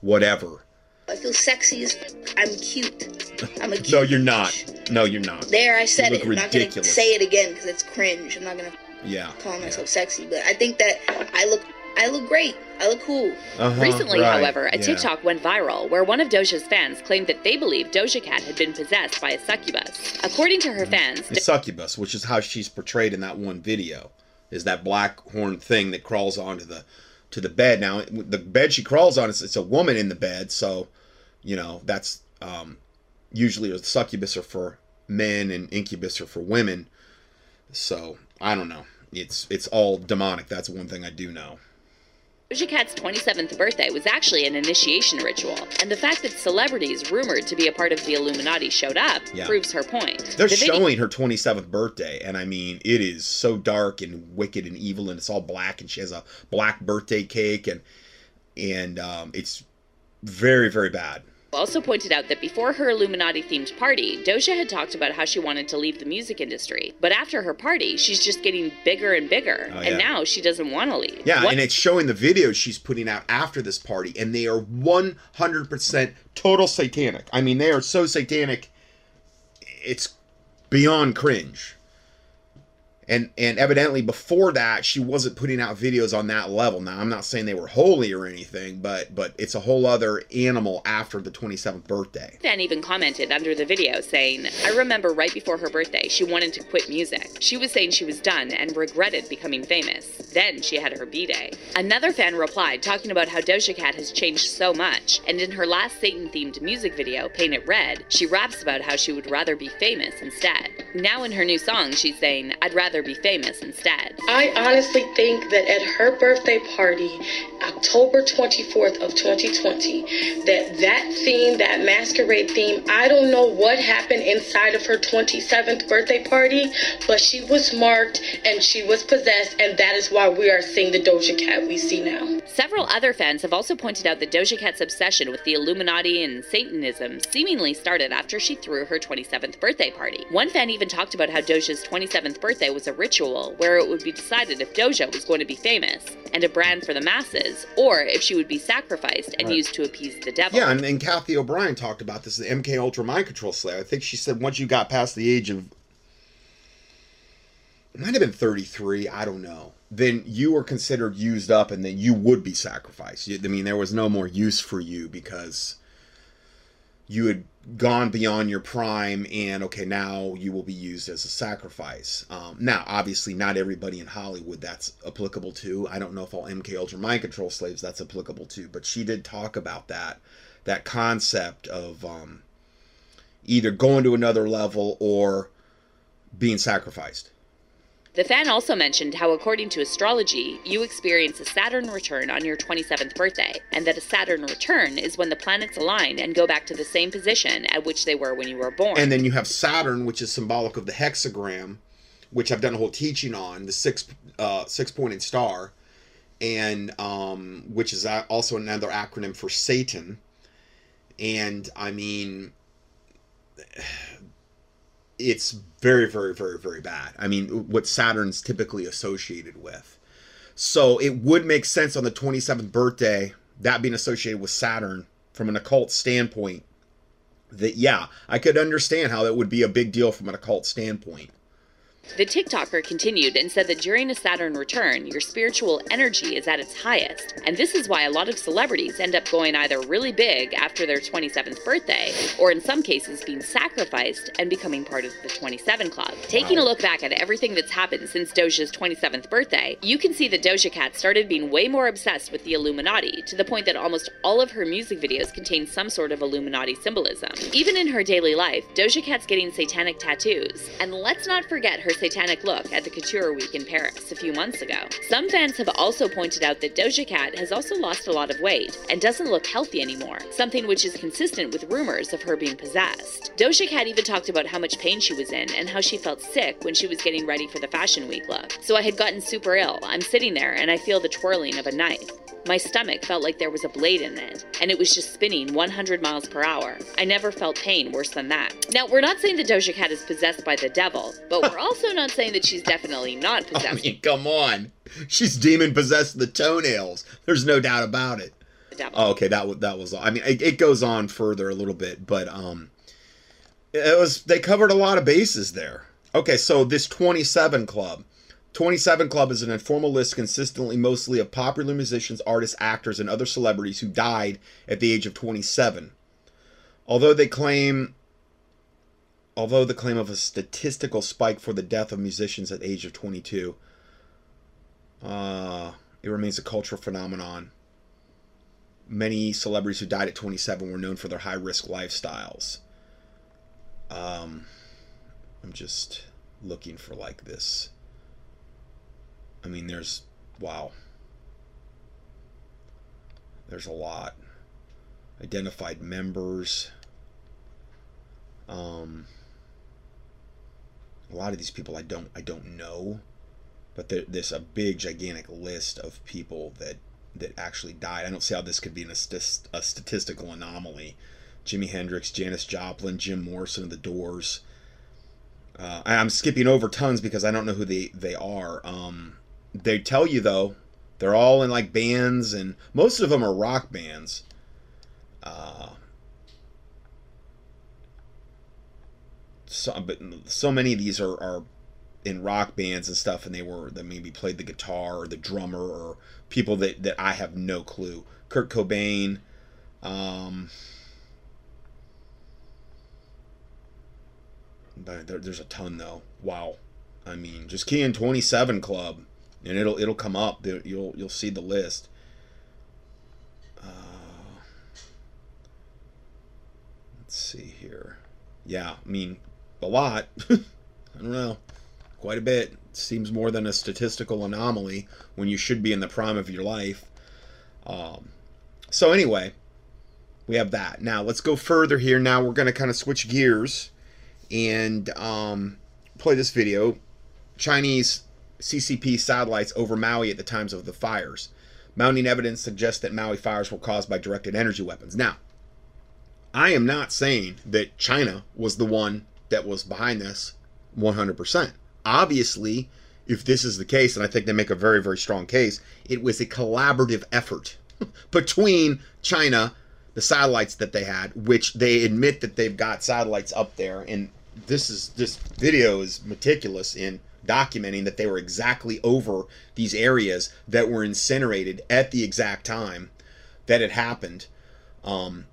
whatever. I feel sexy as I'm cute. I'm a cute. No, you're not. No, you're not. There, I said You it. I'm not gonna say it again because it's cringe. I'm not gonna Yeah. calling myself sexy, but I think that I look, I look great. I look cool. Uh-huh, Recently, right, however, a yeah. TikTok went viral where one of Doja's fans claimed that they believed Doja Cat had been possessed by a succubus. According to her fans, A succubus, which is how she's portrayed in that one video, is that black horn thing that crawls onto the to the bed. Now, the bed she crawls on, it's, it's a woman in the bed, so you know that's um, usually a succubus are for men and incubus are for women. So I don't know. It's it's all demonic. That's one thing I do know. Doja Cat's 27th birthday was actually an initiation ritual, and the fact that celebrities rumored to be a part of the Illuminati showed up Yeah. proves her point. They're The showing her 27th birthday, and I mean, it is so dark and wicked and evil, and it's all black, and she has a black birthday cake, and and um, it's very, very bad. Also pointed out that before her Illuminati themed party, Doja had talked about how she wanted to leave the music industry. But after her party, she's just getting bigger and bigger, Oh, and yeah. now she doesn't want to leave. Yeah, What- and it's showing the videos she's putting out after this party, and they are 100% total satanic. I mean, they are so satanic, it's beyond cringe. And and evidently before that, she wasn't putting out videos on that level. Now, I'm not saying they were holy or anything, but but it's a whole other animal after the 27th birthday. then even commented under the video saying, I remember right before her birthday, she wanted to quit music. She was saying she was done and regretted becoming famous. Then she had her B day. Another fan replied, talking about how Doja Cat has changed so much, and in her last Satan themed music video, Paint It Red, she raps about how she would rather be famous instead. Now in her new song, she's saying, I'd rather be famous instead. I honestly think that at her birthday party, October 24th of 2020, that that theme, that masquerade theme, I don't know what happened inside of her 27th birthday party, but she was marked and she was possessed, and that is why we are seeing the Doja Cat we see now. Several other fans have also pointed out that Doja Cat's obsession with the Illuminati and Satanism seemingly started after she threw her 27th birthday party. One fan even talked about how Doja's 27th birthday was a ritual where it would be decided if Doja was going to be famous and a brand for the masses, or if she would be sacrificed and Right. used to appease the devil. Yeah, and, and Cathy O'Brien talked about this, the MK Ultra mind control slayer. I think she said once you got past the age of it might have been 33, I don't know. Then you were considered used up and then you would be sacrificed. I mean, there was no more use for you because you had gone beyond your prime and okay, now you will be used as a sacrifice. Um, now, obviously, not everybody in Hollywood that's applicable to. I don't know if all MK Ultra mind control slaves that's applicable to, but she did talk about that that concept of um, either going to another level or being sacrificed. The fan also mentioned how, according to astrology, you experience a Saturn return on your 27th birthday, and that a Saturn return is when the planets align and go back to the same position at which they were when you were born. And then you have Saturn, which is symbolic of the hexagram, which I've done a whole teaching on, the six uh, six pointed star, and um, which is also another acronym for Satan. And I mean, it's very, very, very, very bad. I mean, what Saturn's typically associated with. So it would make sense on the 27th birthday, that being associated with Saturn from an occult standpoint, that yeah, I could understand how that would be a big deal from an occult standpoint. The TikToker continued and said that during a Saturn return, your spiritual energy is at its highest. And this is why a lot of celebrities end up going either really big after their 27th birthday, or in some cases being sacrificed and becoming part of the 27 Club. Taking a look back at everything that's happened since Doja's 27th birthday, you can see that Doja Cat started being way more obsessed with the Illuminati, to the point that almost all of her music videos contain some sort of Illuminati symbolism. Even in her daily life, Doja Cat's getting satanic tattoos. And let's not forget her satanic look at the Couture Week in Paris a few months ago. Some fans have also pointed out that Doja Cat has also lost a lot of weight and doesn't look healthy anymore, something which is consistent with rumors of her being possessed. Doja Cat even talked about how much pain she was in and how she felt sick when she was getting ready for the Fashion Week look. So I had gotten super ill. I'm sitting there and I feel the twirling of a knife. My stomach felt like there was a blade in it, and it was just spinning 100 miles per hour. I never felt pain worse than that. Now, we're not saying that Doja Cat is possessed by the devil, but we're also not saying that she's definitely not I mean, come on. She's demon possessed the toenails. There's no doubt about it. by the devil. Oh, okay, that was that was. I mean, it, it goes on further a little bit, but um, it was they covered a lot of bases there. Okay, so this 27 Club. 27 Club is an informal list consistently mostly of popular musicians, artists, actors, and other celebrities who died at the age of 27. Although they claim although the claim of a statistical spike for the death of musicians at age of 22 uh, it remains a cultural phenomenon many celebrities who died at 27 were known for their high risk lifestyles. Um, I'm just looking for like this. I mean, there's wow. There's a lot. Identified members. Um, a lot of these people I don't I don't know, but there, there's a big gigantic list of people that that actually died. I don't see how this could be an, a, a statistical anomaly. Jimi Hendrix, Janis Joplin, Jim Morrison of the Doors. Uh, I'm skipping over tons because I don't know who they, they are. Um, they tell you, though, they're all in like bands, and most of them are rock bands. Uh, so, but so many of these are, are in rock bands and stuff, and they were that maybe played the guitar or the drummer or people that, that I have no clue. Kurt Cobain, um, but there, there's a ton though. Wow, I mean, just key in 27 Club, and it'll it'll come up. You'll you'll see the list. Uh, let's see here. Yeah, I mean, a lot. I don't know quite a bit. Seems more than a statistical anomaly when you should be in the prime of your life. Um, so anyway, we have that. Now let's go further here. Now we're going to kind of switch gears and um, play this video. Chinese CCP satellites over Maui at the times of the fires. Mounting evidence suggests that Maui fires were caused by directed energy weapons. Now, I am not saying that China was the one that was behind this 100%. Obviously, if this is the case, and I think they make a very, very strong case, it was a collaborative effort between China, the satellites that they had, which they admit that they've got satellites up there, and this is this video is meticulous in documenting that they were exactly over these areas that were incinerated at the exact time that it happened. Um,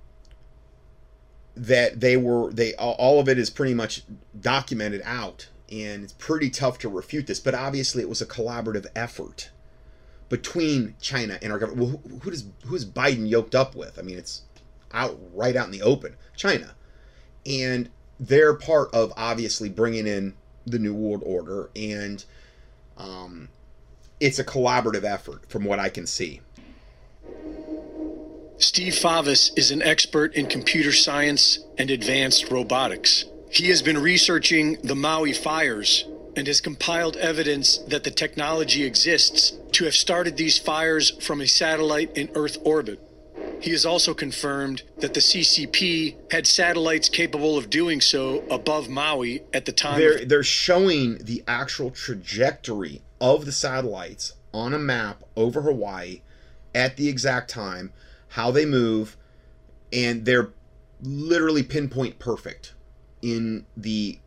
that they were they all of it is pretty much documented out and it's pretty tough to refute this but obviously it was a collaborative effort between China and our government. Well, who, who does who is Biden yoked up with? I mean it's out right out in the open China. And they're part of obviously bringing in the new world order and um, it's a collaborative effort from what I can see Steve Favis is an expert in computer science and advanced robotics. He has been researching the Maui fires and has compiled evidence that the technology exists to have started these fires from a satellite in Earth orbit. He has also confirmed that the CCP had satellites capable of doing so above Maui at the time. they're they're showing the actual trajectory of the satellites on a map over Hawaii at the exact time, how they move, and they're literally pinpoint perfect in the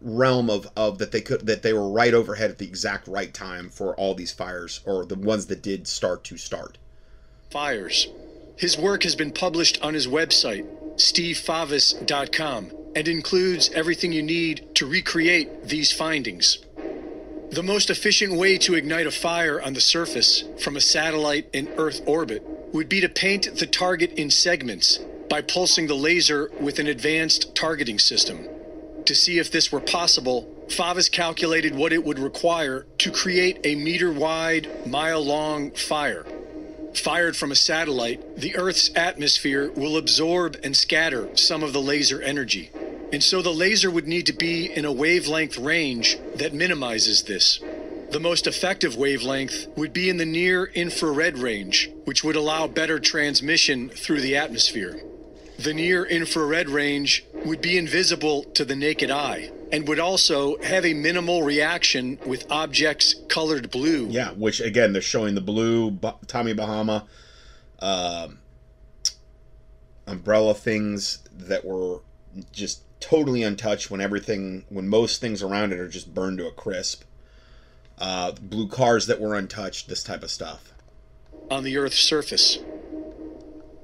realm of, of that they could that they were right overhead at the exact right time for all these fires or the ones that did start to start. fires. His work has been published on his website, stevefavis.com, and includes everything you need to recreate these findings. The most efficient way to ignite a fire on the surface from a satellite in Earth orbit would be to paint the target in segments by pulsing the laser with an advanced targeting system. To see if this were possible, Favis calculated what it would require to create a meter wide, mile long fire. Fired from a satellite, the Earth's atmosphere will absorb and scatter some of the laser energy. And so the laser would need to be in a wavelength range that minimizes this. The most effective wavelength would be in the near infrared range, which would allow better transmission through the atmosphere. The near infrared range would be invisible to the naked eye and would also have a minimal reaction with objects colored blue. Yeah, which again, they're showing the blue Tommy Bahama um, umbrella things that were just totally untouched when everything, when most things around it are just burned to a crisp uh, blue cars that were untouched, this type of stuff. On the Earth's surface.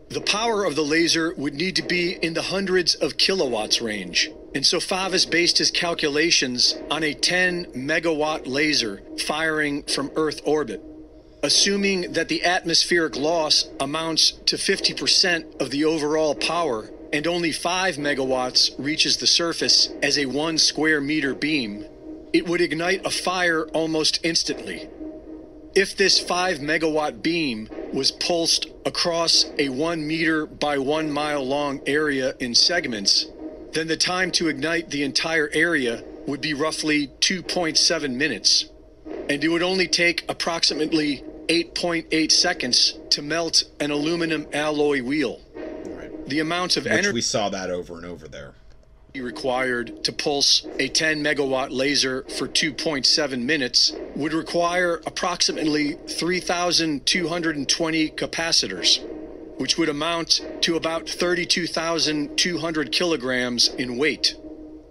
The power of the laser would need to be in the hundreds of kilowatts range, and so Favis based his calculations on a 10 megawatt laser firing from Earth orbit, assuming that the atmospheric loss amounts to 50% of the overall power and only 5 megawatts reaches the surface as a 1 square meter beam it would ignite a fire almost instantly. If this 5 megawatt beam was pulsed across a 1 meter by 1 mile long area in segments, then the time to ignite the entire area would be roughly 2.7 minutes. And it would only take approximately 8.8 seconds to melt an aluminum alloy wheel. The amount of energy. We saw that over and over there required to pulse a 10 megawatt laser for 2.7 minutes would require approximately 3,220 capacitors, which would amount to about 32,200 kilograms in weight.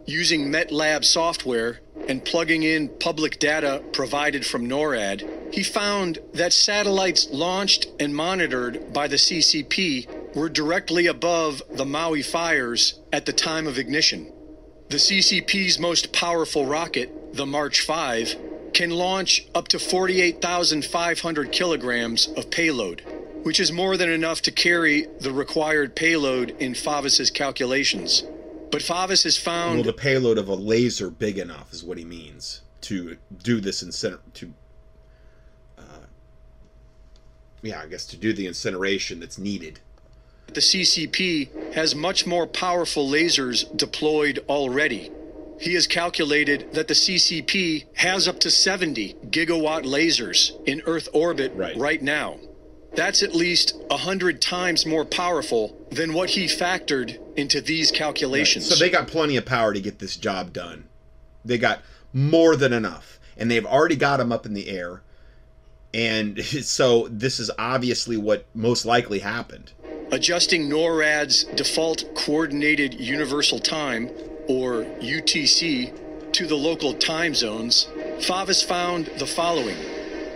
Using MATLAB software and plugging in public data provided from NORAD, he found that satellites launched and monitored by the CCP were directly above the Maui fires at the time of ignition. The CCP's most powerful rocket, the March 5, can launch up to 48,500 kilograms of payload, which is more than enough to carry the required payload in Favis's calculations. But Favis has found well, the payload of a laser big enough is what he means to do this inciner to uh, yeah, I guess to do the incineration that's needed. The CCP has much more powerful lasers deployed already. He has calculated that the CCP has up to 70 gigawatt lasers in Earth orbit right, right now. That's at least 100 times more powerful than what he factored into these calculations. Right. So they got plenty of power to get this job done. They got more than enough. And they've already got them up in the air. And so this is obviously what most likely happened adjusting NORAD's default coordinated universal time, or UTC, to the local time zones, Favis found the following.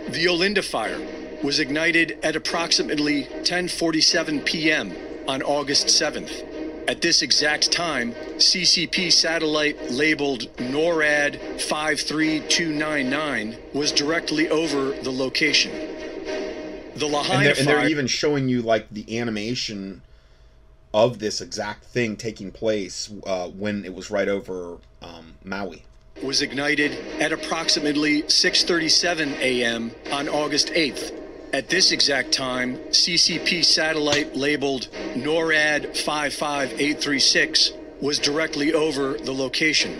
The Olinda fire was ignited at approximately 10:47 p.m. on August 7th. At this exact time, CCP satellite labeled NORAD 53299 was directly over the location. The Lahaina and they're, and they're even showing you like the animation of this exact thing taking place uh, when it was right over um, Maui. Was ignited at approximately 6:37 a.m. on August 8th. At this exact time, CCP satellite labeled NORAD 55836 was directly over the location.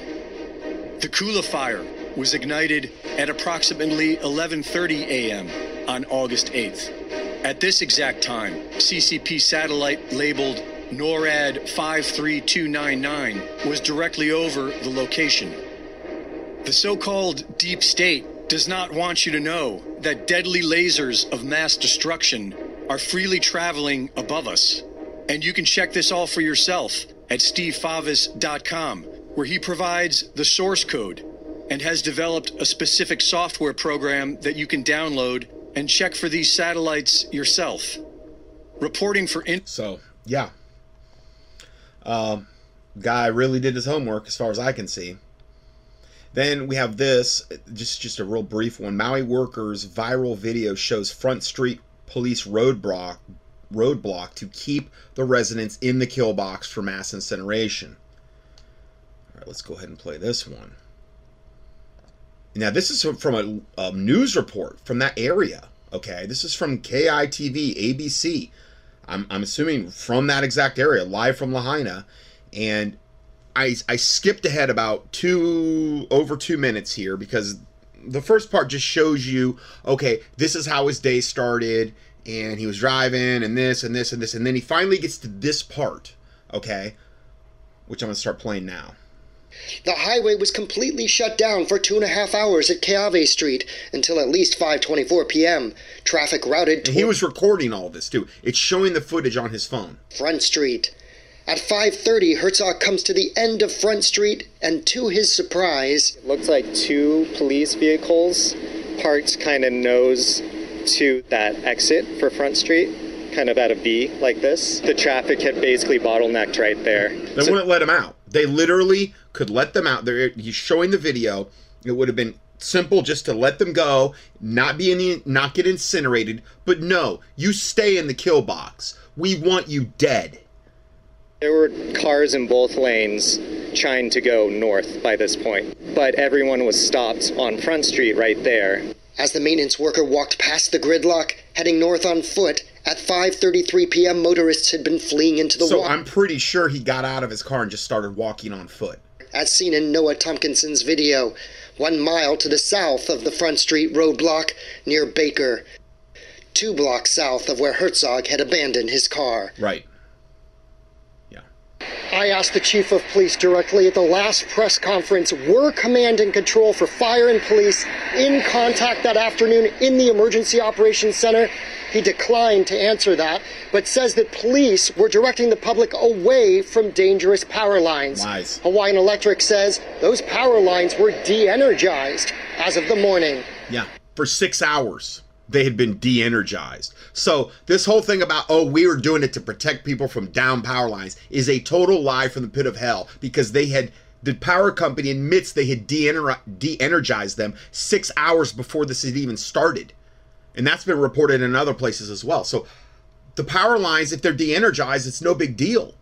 The Kula fire was ignited at approximately 11:30 a.m on August 8th. At this exact time, CCP satellite labeled NORAD 53299 was directly over the location. The so called deep state does not want you to know that deadly lasers of mass destruction are freely traveling above us. And you can check this all for yourself at stevefavis.com, where he provides the source code and has developed a specific software program that you can download and check for these satellites yourself. Reporting for in- so yeah, um, guy really did his homework as far as I can see. Then we have this, just just a real brief one. Maui workers viral video shows Front Street police roadblock roadblock to keep the residents in the kill box for mass incineration. All right, let's go ahead and play this one. Now, this is from a, a news report from that area. Okay, this is from KITV, ABC. I'm, I'm assuming from that exact area, live from Lahaina. And I, I skipped ahead about two, over two minutes here because the first part just shows you, okay, this is how his day started. And he was driving and this and this and this. And then he finally gets to this part, okay, which I'm going to start playing now. The highway was completely shut down for two and a half hours at Keawe Street until at least 5:24 p.m. Traffic routed. And he was recording all this too. It's showing the footage on his phone. Front Street. At 5:30, Herzog comes to the end of Front Street, and to his surprise, it looks like two police vehicles parked kind of nose to that exit for Front Street kind of at a V like this. The traffic had basically bottlenecked right there. They so, wouldn't let him out. They literally could let them out. There, he's showing the video. It would have been simple just to let them go, not be in not get incinerated. But no, you stay in the kill box. We want you dead. There were cars in both lanes trying to go north by this point, but everyone was stopped on Front Street right there. As the maintenance worker walked past the gridlock, heading north on foot, at 5:33 p.m., motorists had been fleeing into the so water. So I'm pretty sure he got out of his car and just started walking on foot. As seen in Noah Tompkinson's video, one mile to the south of the Front Street roadblock near Baker, two blocks south of where Herzog had abandoned his car. Right. I asked the chief of police directly at the last press conference were command and control for fire and police in contact that afternoon in the emergency operations center. He declined to answer that, but says that police were directing the public away from dangerous power lines. Nice. Hawaiian Electric says those power lines were de energized as of the morning. Yeah, for six hours they had been de-energized. So this whole thing about oh we were doing it to protect people from down power lines is a total lie from the pit of hell because they had the power company admits they had de-energized them six hours before this had even started, and that's been reported in other places as well. So the power lines, if they're de-energized, it's no big deal.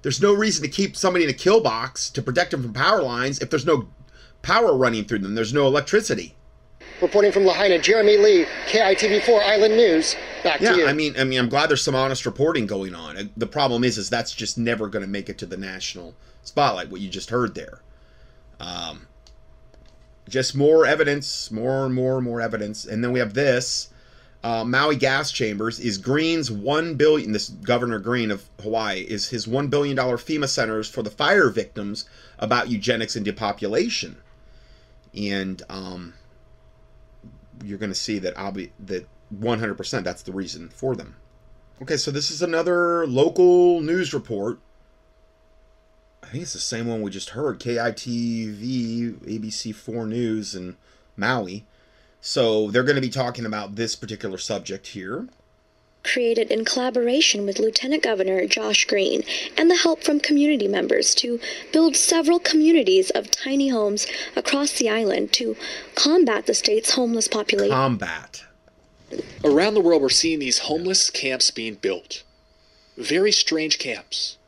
There's no reason to keep somebody in a kill box to protect them from power lines if there's no power running through them. There's no electricity. Reporting from Lahaina, Jeremy Lee, KITV4 Island News. Back yeah, to you. I mean, I mean, I'm glad there's some honest reporting going on. The problem is, is that's just never going to make it to the national spotlight. What you just heard there, um, just more evidence, more and more and more evidence, and then we have this. Uh, Maui gas chambers is Green's one billion. This Governor Green of Hawaii is his one billion dollar FEMA centers for the fire victims about eugenics and depopulation, and um, you're going to see that I'll be that 100% that's the reason for them. Okay, so this is another local news report. I think it's the same one we just heard KITV, ABC4 News, and Maui. So they're going to be talking about this particular subject here created in collaboration with Lieutenant Governor Josh Green and the help from community members to build several communities of tiny homes across the island to combat the state's homeless population. Combat. Around the world, we're seeing these homeless camps being built. Very strange camps.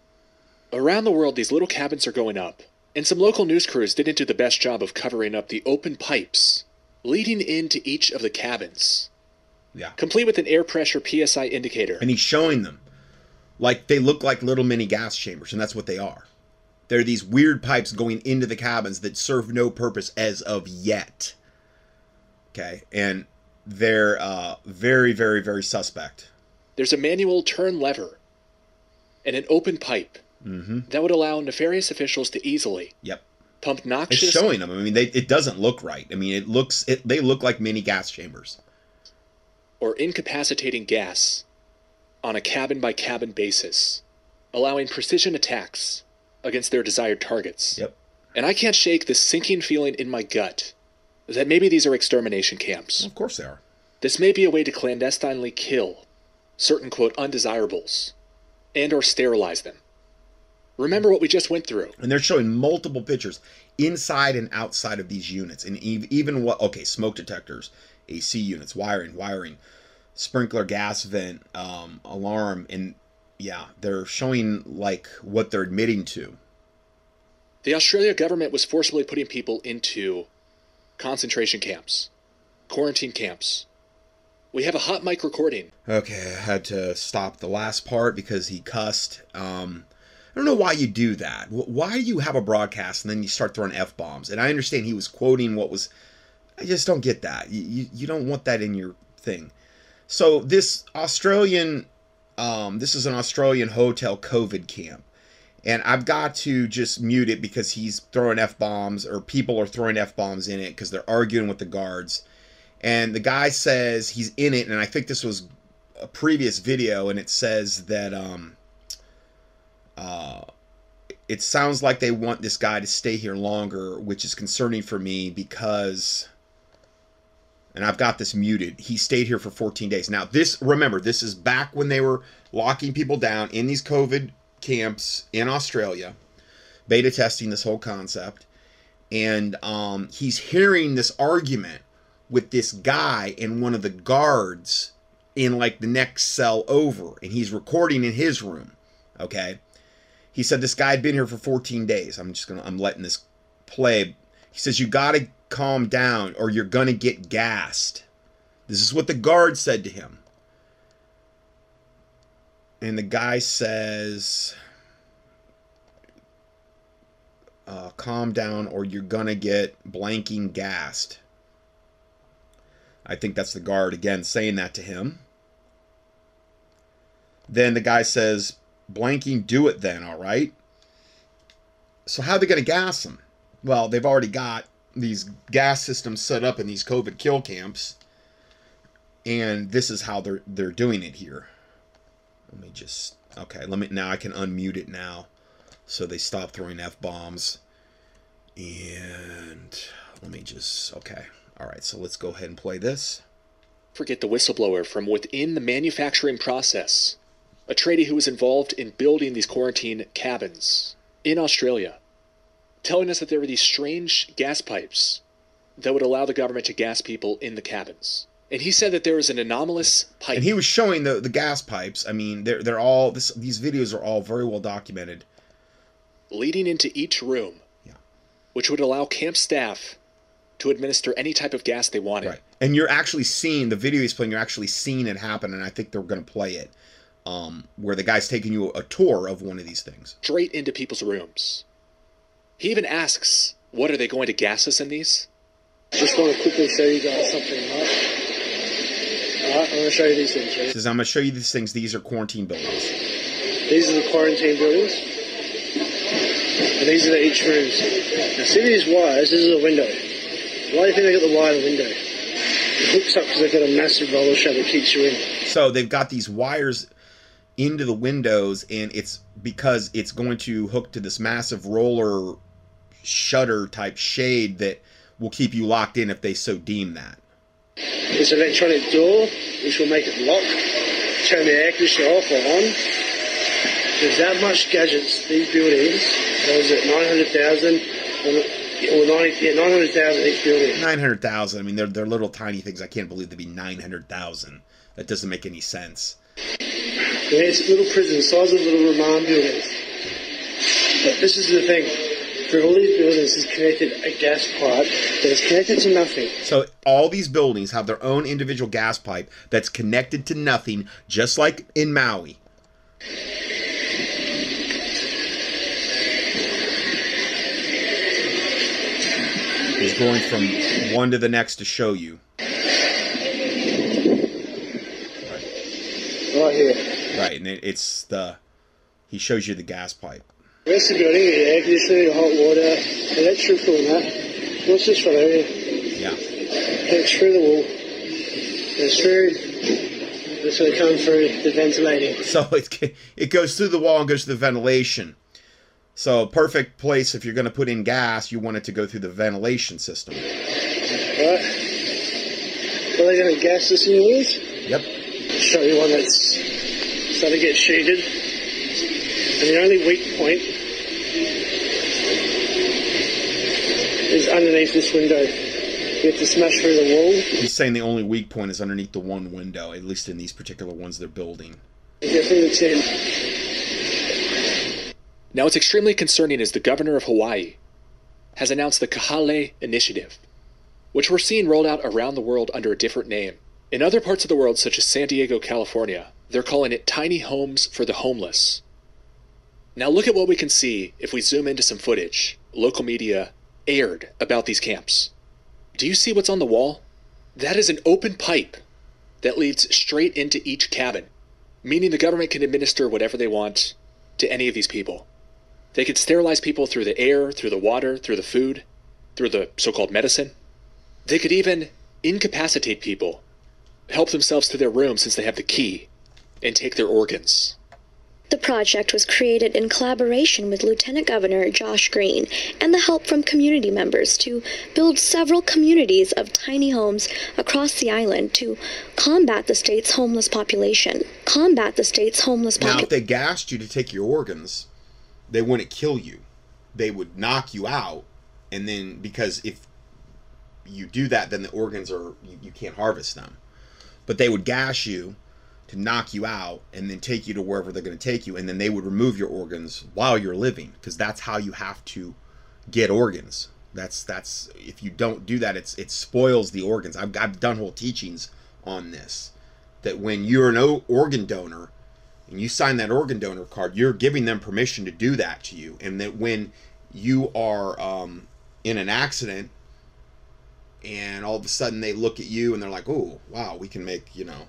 Around the world, these little cabins are going up, and some local news crews didn't do the best job of covering up the open pipes leading into each of the cabins. Yeah. Complete with an air pressure PSI indicator. And he's showing them. Like they look like little mini gas chambers, and that's what they are. They're these weird pipes going into the cabins that serve no purpose as of yet. Okay. And they're uh, very, very, very suspect. There's a manual turn lever and an open pipe mm-hmm. that would allow nefarious officials to easily yep. pump noxious. It's showing them. I mean, they, it doesn't look right. I mean, it looks. It, they look like mini gas chambers or incapacitating gas on a cabin by cabin basis, allowing precision attacks against their desired targets. Yep. And I can't shake this sinking feeling in my gut that maybe these are extermination camps. Of course they are. This may be a way to clandestinely kill certain quote undesirables and or sterilize them. Remember what we just went through. And they're showing multiple pictures inside and outside of these units and even what okay, smoke detectors, AC units, wiring, wiring, sprinkler gas vent, um, alarm, and yeah, they're showing like what they're admitting to. The Australia government was forcibly putting people into concentration camps, quarantine camps. We have a hot mic recording. Okay, I had to stop the last part because he cussed. Um, I don't know why you do that. Why do you have a broadcast and then you start throwing f bombs? And I understand he was quoting what was. I just don't get that. You, you, you don't want that in your thing. So this Australian, um, this is an Australian hotel COVID camp, and I've got to just mute it because he's throwing f bombs or people are throwing f bombs in it because they're arguing with the guards, and the guy says he's in it, and I think this was a previous video, and it says that um, uh, it sounds like they want this guy to stay here longer, which is concerning for me because and I've got this muted. He stayed here for 14 days. Now, this, remember, this is back when they were locking people down in these COVID camps in Australia, beta testing this whole concept. And um, he's hearing this argument with this guy and one of the guards in like the next cell over. And he's recording in his room. Okay. He said this guy had been here for 14 days. I'm just going to, I'm letting this play. He says, You got to calm down or you're going to get gassed. This is what the guard said to him. And the guy says, uh, calm down or you're going to get blanking gassed. I think that's the guard again saying that to him. Then the guy says, blanking, do it then, all right? So, how are they going to gas him? Well, they've already got these gas systems set up in these COVID kill camps, and this is how they're they're doing it here. Let me just okay. Let me now. I can unmute it now, so they stop throwing f bombs. And let me just okay. All right. So let's go ahead and play this. Forget the whistleblower from within the manufacturing process, a tradie who was involved in building these quarantine cabins in Australia telling us that there were these strange gas pipes that would allow the government to gas people in the cabins. And he said that there was an anomalous pipe. And he was showing the, the gas pipes. I mean, they're they're all this, these videos are all very well documented. Leading into each room. Yeah. Which would allow camp staff to administer any type of gas they wanted. Right. And you're actually seeing the video he's playing, you're actually seeing it happen, and I think they're gonna play it. Um, where the guy's taking you a tour of one of these things. Straight into people's rooms. He even asks, what are they going to gas us in these? Just want to quickly show you guys something, right? Alright, uh-huh, I'm going to show you these things, right? Says, I'm going to show you these things. These are quarantine buildings. These are the quarantine buildings. And these are the each rooms. Now, see these wires? This is a window. Why do you think they got the wire in the window? It hooks up because they've got a massive roller shutter that keeps you in. So they've got these wires into the windows, and it's because it's going to hook to this massive roller shutter type shade that will keep you locked in if they so deem that. This electronic door, which will make it lock, turn the air conditioner off or on. There's that much gadgets, these buildings, what is it, 900,000 or 90, yeah, 900,000 each building. 900,000, I mean, they're, they're little tiny things. I can't believe there'd be 900,000. That doesn't make any sense. Yeah, it's little prisons, size of little remand buildings. But this is the thing for all these buildings is connected a gas pipe that is connected to nothing. So all these buildings have their own individual gas pipe that's connected to nothing, just like in Maui. He's going from one to the next to show you. Right here. Right, and it, it's the he shows you the gas pipe. Rest of the building, air conditioning, hot water, electrical and that. What's this over here? Yeah. It's through the wall. It's through. It's going to come through the ventilating. So it, it goes through the wall and goes to the ventilation. So perfect place if you're going to put in gas, you want it to go through the ventilation system. Right. Are they going to gas this in with? Yep. Show you one that's starting to get sheeted. And the only weak point is underneath this window. You have to smash through the wall. He's saying the only weak point is underneath the one window, at least in these particular ones they're building. Get through the tin. Now, what's extremely concerning is the governor of Hawaii has announced the Kauhale Initiative, which we're seeing rolled out around the world under a different name. In other parts of the world, such as San Diego, California, they're calling it tiny homes for the homeless. Now, look at what we can see if we zoom into some footage local media aired about these camps. Do you see what's on the wall? That is an open pipe that leads straight into each cabin, meaning the government can administer whatever they want to any of these people. They could sterilize people through the air, through the water, through the food, through the so called medicine. They could even incapacitate people, help themselves to their room since they have the key, and take their organs. The project was created in collaboration with Lieutenant Governor Josh Green and the help from community members to build several communities of tiny homes across the island to combat the state's homeless population. Combat the state's homeless population. Now, if they gassed you to take your organs, they wouldn't kill you. They would knock you out, and then because if you do that, then the organs are you, you can't harvest them. But they would gas you to knock you out and then take you to wherever they're going to take you, and then they would remove your organs while you're living because that's how you have to get organs. That's that's if you don't do that, it's it spoils the organs. I've I've done whole teachings on this that when you're an organ donor and you sign that organ donor card, you're giving them permission to do that to you, and that when you are um, in an accident and all of a sudden they look at you and they're like, "Oh, wow, we can make you know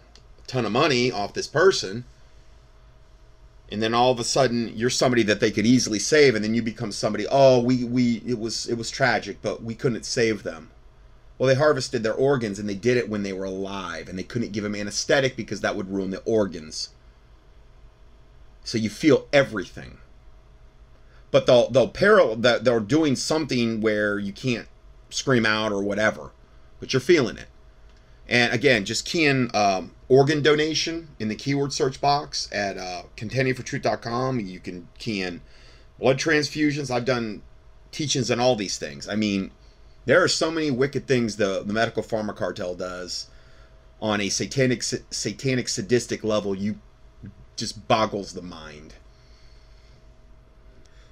ton of money off this person," and then all of a sudden you're somebody that they could easily save, and then you become somebody. Oh, we we it was it was tragic, but we couldn't save them. Well, they harvested their organs and they did it when they were alive, and they couldn't give them anesthetic because that would ruin the organs. So you feel everything. But they'll they'll parallel that they're doing something where you can't scream out or whatever, but you're feeling it. And again, just key in um, organ donation in the keyword search box at uh, contendingfortruth.com. You can key in blood transfusions. I've done teachings on all these things. I mean, there are so many wicked things the, the medical pharma cartel does on a satanic satanic sadistic level. You just boggles the mind.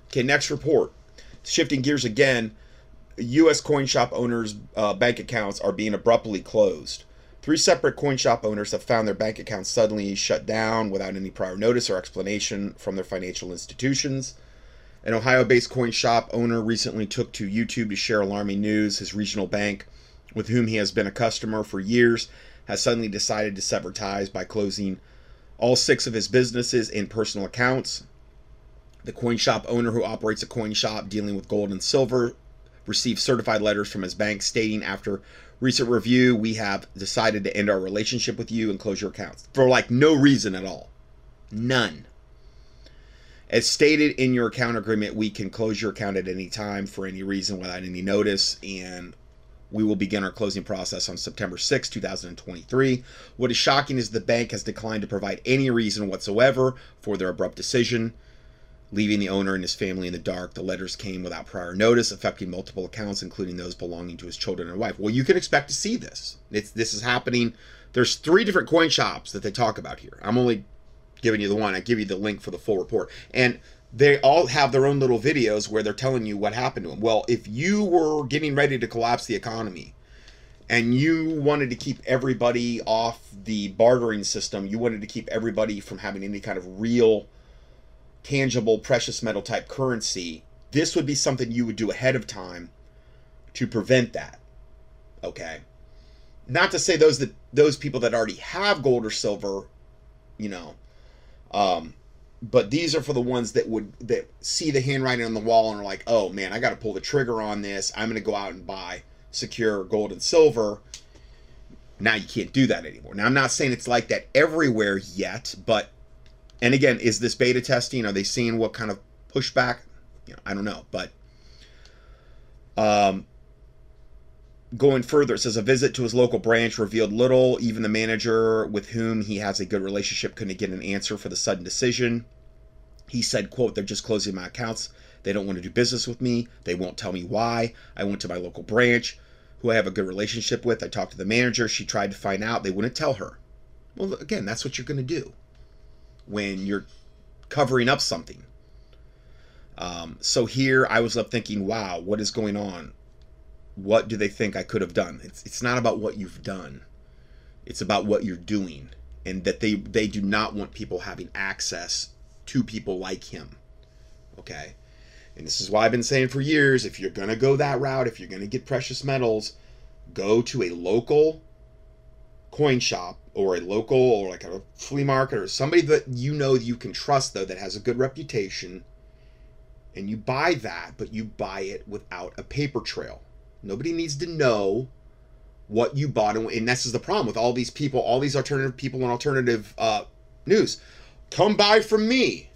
Okay, next report. Shifting gears again, U.S. coin shop owners' uh, bank accounts are being abruptly closed. Three separate coin shop owners have found their bank accounts suddenly shut down without any prior notice or explanation from their financial institutions. An Ohio based coin shop owner recently took to YouTube to share alarming news. His regional bank, with whom he has been a customer for years, has suddenly decided to sever ties by closing all six of his businesses and personal accounts. The coin shop owner, who operates a coin shop dealing with gold and silver, received certified letters from his bank stating after recent review, we have decided to end our relationship with you and close your accounts for like no reason at all. None. As stated in your account agreement, we can close your account at any time for any reason without any notice, and we will begin our closing process on September 6, 2023. What is shocking is the bank has declined to provide any reason whatsoever for their abrupt decision, leaving the owner and his family in the dark. The letters came without prior notice, affecting multiple accounts, including those belonging to his children and wife. Well, you can expect to see this. It's this is happening. There's three different coin shops that they talk about here. I'm only giving you the one. I give you the link for the full report. And they all have their own little videos where they're telling you what happened to them. Well, if you were getting ready to collapse the economy and you wanted to keep everybody off the bartering system, you wanted to keep everybody from having any kind of real, tangible, precious metal type currency, this would be something you would do ahead of time to prevent that. Okay? Not to say those that those people that already have gold or silver, you know, um, but these are for the ones that would that see the handwriting on the wall and are like, oh man, I got to pull the trigger on this. I'm going to go out and buy secure gold and silver. Now you can't do that anymore. Now I'm not saying it's like that everywhere yet, but and again, is this beta testing? Are they seeing what kind of pushback? You know, I don't know, but um, going further, it says a visit to his local branch revealed little. Even the manager with whom he has a good relationship couldn't get an answer for the sudden decision. He said, quote, they're just closing my accounts. They don't want to do business with me. They won't tell me why. I went to my local branch, who I have a good relationship with. I talked to the manager. She tried to find out. They wouldn't tell her. Well, again, that's what you're going to do when you're covering up something. Um, so here I was up thinking, wow, what is going on? what do they think I could have done? It's it's not about what you've done. It's about what you're doing and that they they do not want people having access to people like him. Okay? And this is why I've been saying for years, if you're going to go that route, if you're going to get precious metals, go to a local coin shop or a local or like a flea market or somebody that you know you can trust though that has a good reputation and you buy that, but you buy it without a paper trail. Nobody needs to know what you bought, and this is the problem with all these people, all these alternative people and alternative uh, news. Come buy from me,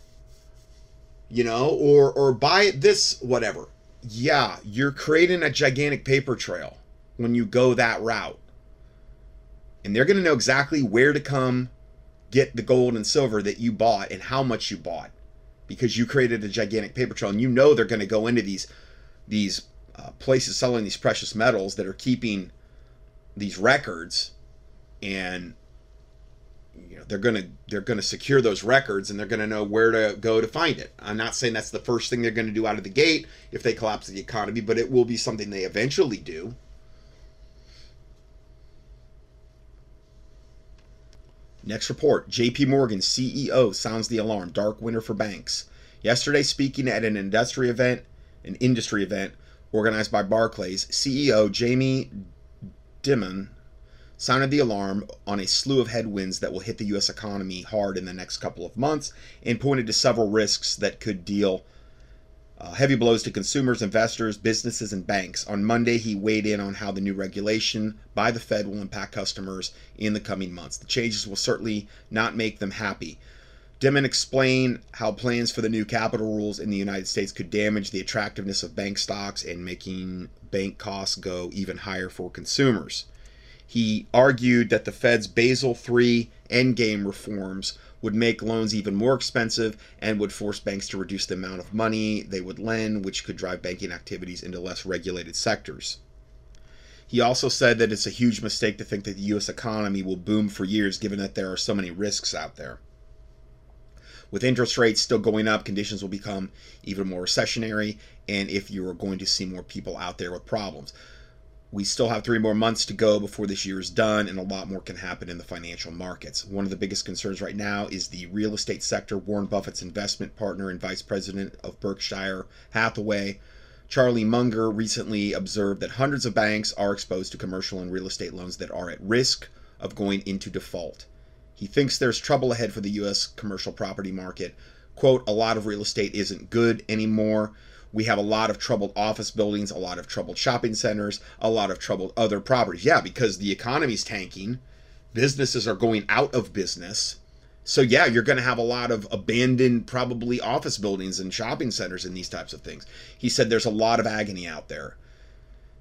you know, or or buy this whatever. Yeah, you're creating a gigantic paper trail when you go that route, and they're going to know exactly where to come get the gold and silver that you bought and how much you bought because you created a gigantic paper trail, and you know they're going to go into these these uh, places selling these precious metals that are keeping these records and you know they're going to they're going to secure those records and they're going to know where to go to find it. I'm not saying that's the first thing they're going to do out of the gate if they collapse the economy, but it will be something they eventually do. Next report JP Morgan CEO sounds the alarm. Dark winter for banks. Yesterday, speaking at an industry event, an industry event organized by Barclays, CEO Jamie Dimon sounded the alarm on a slew of headwinds that will hit the U.S. economy hard in the next couple of months and pointed to several risks that could deal uh, heavy blows to consumers, investors, businesses, and banks. On Monday, he weighed in on how the new regulation by the Fed will impact customers in the coming months. The changes will certainly not make them happy. Dimon explained how plans for the new capital rules in the United States could damage the attractiveness of bank stocks and making bank costs go even higher for consumers. He argued that the Fed's Basel III endgame reforms would make loans even more expensive and would force banks to reduce the amount of money they would lend, which could drive banking activities into less regulated sectors. He also said that it's a huge mistake to think that the U.S. economy will boom for years given that there are so many risks out there. With interest rates still going up, conditions will become even more recessionary, and if you are going to see more people out there with problems. We still have three more months to go before this year is done, and a lot more can happen in the financial markets. One of the biggest concerns right now is the real estate sector. Warren Buffett's investment partner and vice president of Berkshire Hathaway, Charlie Munger, recently observed that hundreds of banks are exposed to commercial and real estate loans that are at risk of going into default. He thinks there's trouble ahead for the U.S. commercial property market. Quote, a lot of real estate isn't good anymore. We have a lot of troubled office buildings, a lot of troubled shopping centers, a lot of troubled other properties. Yeah, because the economy's tanking, businesses are going out of business. So, yeah, you're going to have a lot of abandoned, probably office buildings and shopping centers and these types of things. He said there's a lot of agony out there.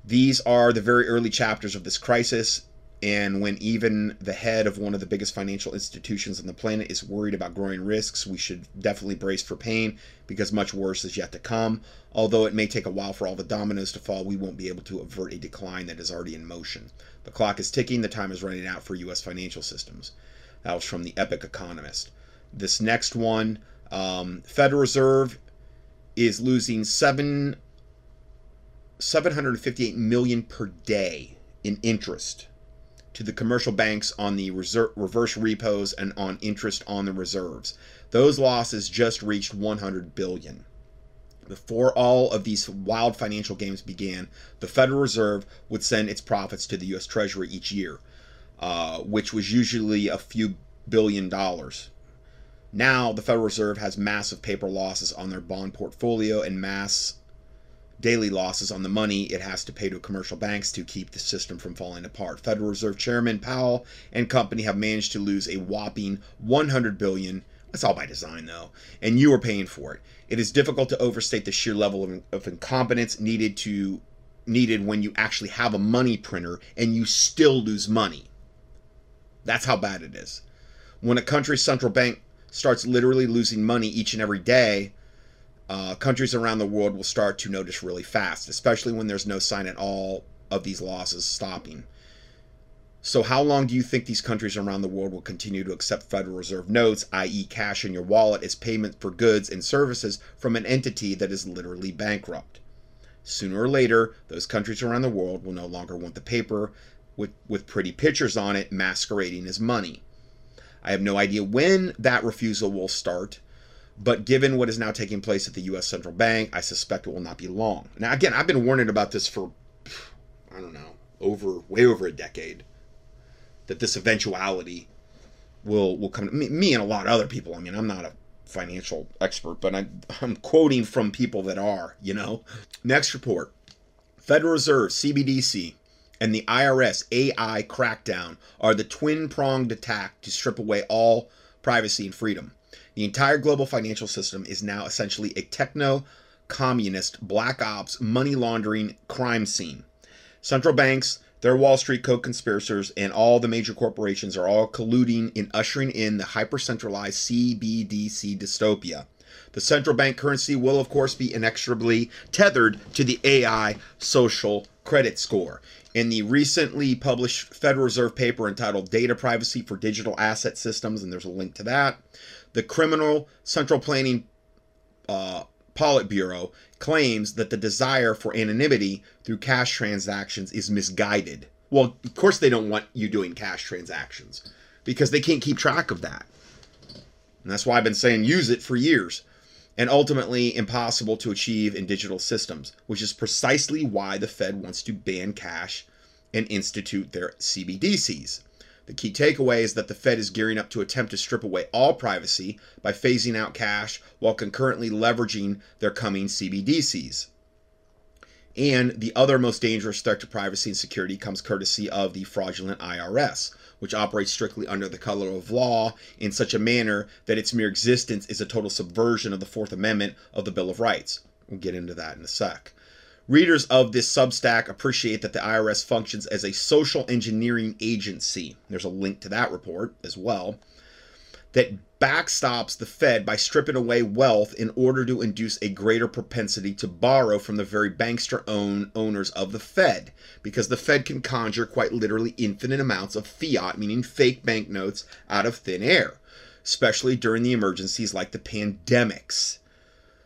These are the very early chapters of this crisis. And when even the head of one of the biggest financial institutions on the planet is worried about growing risks, we should definitely brace for pain because much worse is yet to come. Although it may take a while for all the dominoes to fall, we won't be able to avert a decline that is already in motion. The clock is ticking, the time is running out for U.S. financial systems. That was from the Epic Economist. This next one um, Federal Reserve is losing seven, 758 million per day in interest to the commercial banks on the reserve, reverse repos and on interest on the reserves. Those losses just reached 100 billion. Before all of these wild financial games began, the Federal Reserve would send its profits to the U.S. Treasury each year, uh, which was usually a few billion dollars. Now, the Federal Reserve has massive paper losses on their bond portfolio and mass daily losses on the money it has to pay to commercial banks to keep the system from falling apart. Federal Reserve Chairman Powell and company have managed to lose a whopping 100 billion. That's all by design though, and you are paying for it. It is difficult to overstate the sheer level of, of incompetence needed to needed when you actually have a money printer and you still lose money. That's how bad it is. When a country's central bank starts literally losing money each and every day, uh, countries around the world will start to notice really fast, especially when there's no sign at all of these losses stopping. So, how long do you think these countries around the world will continue to accept Federal Reserve notes, i.e., cash in your wallet, as payment for goods and services from an entity that is literally bankrupt? Sooner or later, those countries around the world will no longer want the paper with, with pretty pictures on it masquerading as money. I have no idea when that refusal will start, but given what is now taking place at the U.S. Central Bank, I suspect it will not be long. Now, again, I've been warning about this for, I don't know, over way over a decade, that this eventuality will will come. Me, me and a lot of other people. I mean, I'm not a financial expert, but I'm, I'm quoting from people that are. You know. Next report: Federal Reserve, CBDC, and the IRS AI crackdown are the twin pronged attack to strip away all privacy and freedom. The entire global financial system is now essentially a techno communist black ops money laundering crime scene. Central banks, their Wall Street co conspirators, and all the major corporations are all colluding in ushering in the hyper centralized CBDC dystopia. The central bank currency will, of course, be inexorably tethered to the AI social credit score. In the recently published Federal Reserve paper entitled Data Privacy for Digital Asset Systems, and there's a link to that, the Criminal Central Planning uh, Politburo claims that the desire for anonymity through cash transactions is misguided. Well, of course, they don't want you doing cash transactions because they can't keep track of that. And that's why I've been saying use it for years. And ultimately impossible to achieve in digital systems, which is precisely why the Fed wants to ban cash and institute their CBDCs. The key takeaway is that the Fed is gearing up to attempt to strip away all privacy by phasing out cash while concurrently leveraging their coming CBDCs. And the other most dangerous threat to privacy and security comes courtesy of the fraudulent IRS, which operates strictly under the color of law in such a manner that its mere existence is a total subversion of the Fourth Amendment of the Bill of Rights. We'll get into that in a sec. Readers of this Substack appreciate that the IRS functions as a social engineering agency. There's a link to that report as well. That backstops the Fed by stripping away wealth in order to induce a greater propensity to borrow from the very bankster own owners of the Fed, because the Fed can conjure quite literally infinite amounts of fiat, meaning fake banknotes, out of thin air, especially during the emergencies like the pandemics,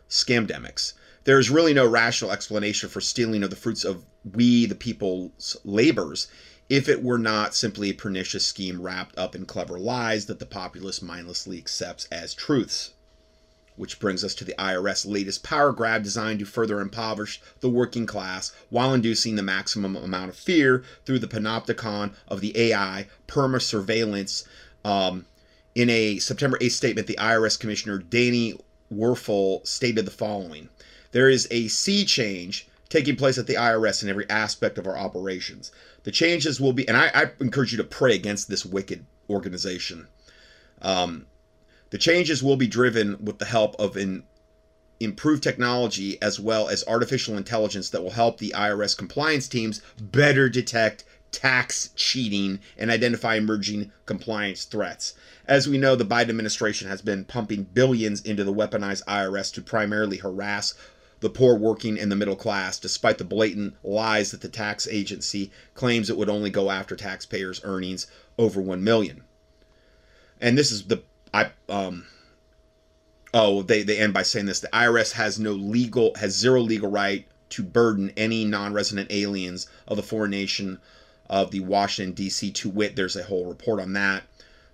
scamdemics there is really no rational explanation for stealing of the fruits of we, the people's labors, if it were not simply a pernicious scheme wrapped up in clever lies that the populace mindlessly accepts as truths. Which brings us to the IRS latest power grab designed to further impoverish the working class while inducing the maximum amount of fear through the panopticon of the AI perma surveillance. Um, in a September 8th statement, the IRS Commissioner Danny Werfel stated the following there is a sea change taking place at the IRS in every aspect of our operations. The changes will be, and I, I encourage you to pray against this wicked organization. Um, the changes will be driven with the help of an improved technology as well as artificial intelligence that will help the IRS compliance teams better detect tax cheating and identify emerging compliance threats. As we know, the Biden administration has been pumping billions into the weaponized IRS to primarily harass the poor working and the middle class, despite the blatant lies that the tax agency claims it would only go after taxpayers' earnings over one million. And this is the I um oh they they end by saying this: the IRS has no legal has zero legal right to burden any non-resident aliens of the foreign nation of the Washington D.C. To wit, there's a whole report on that.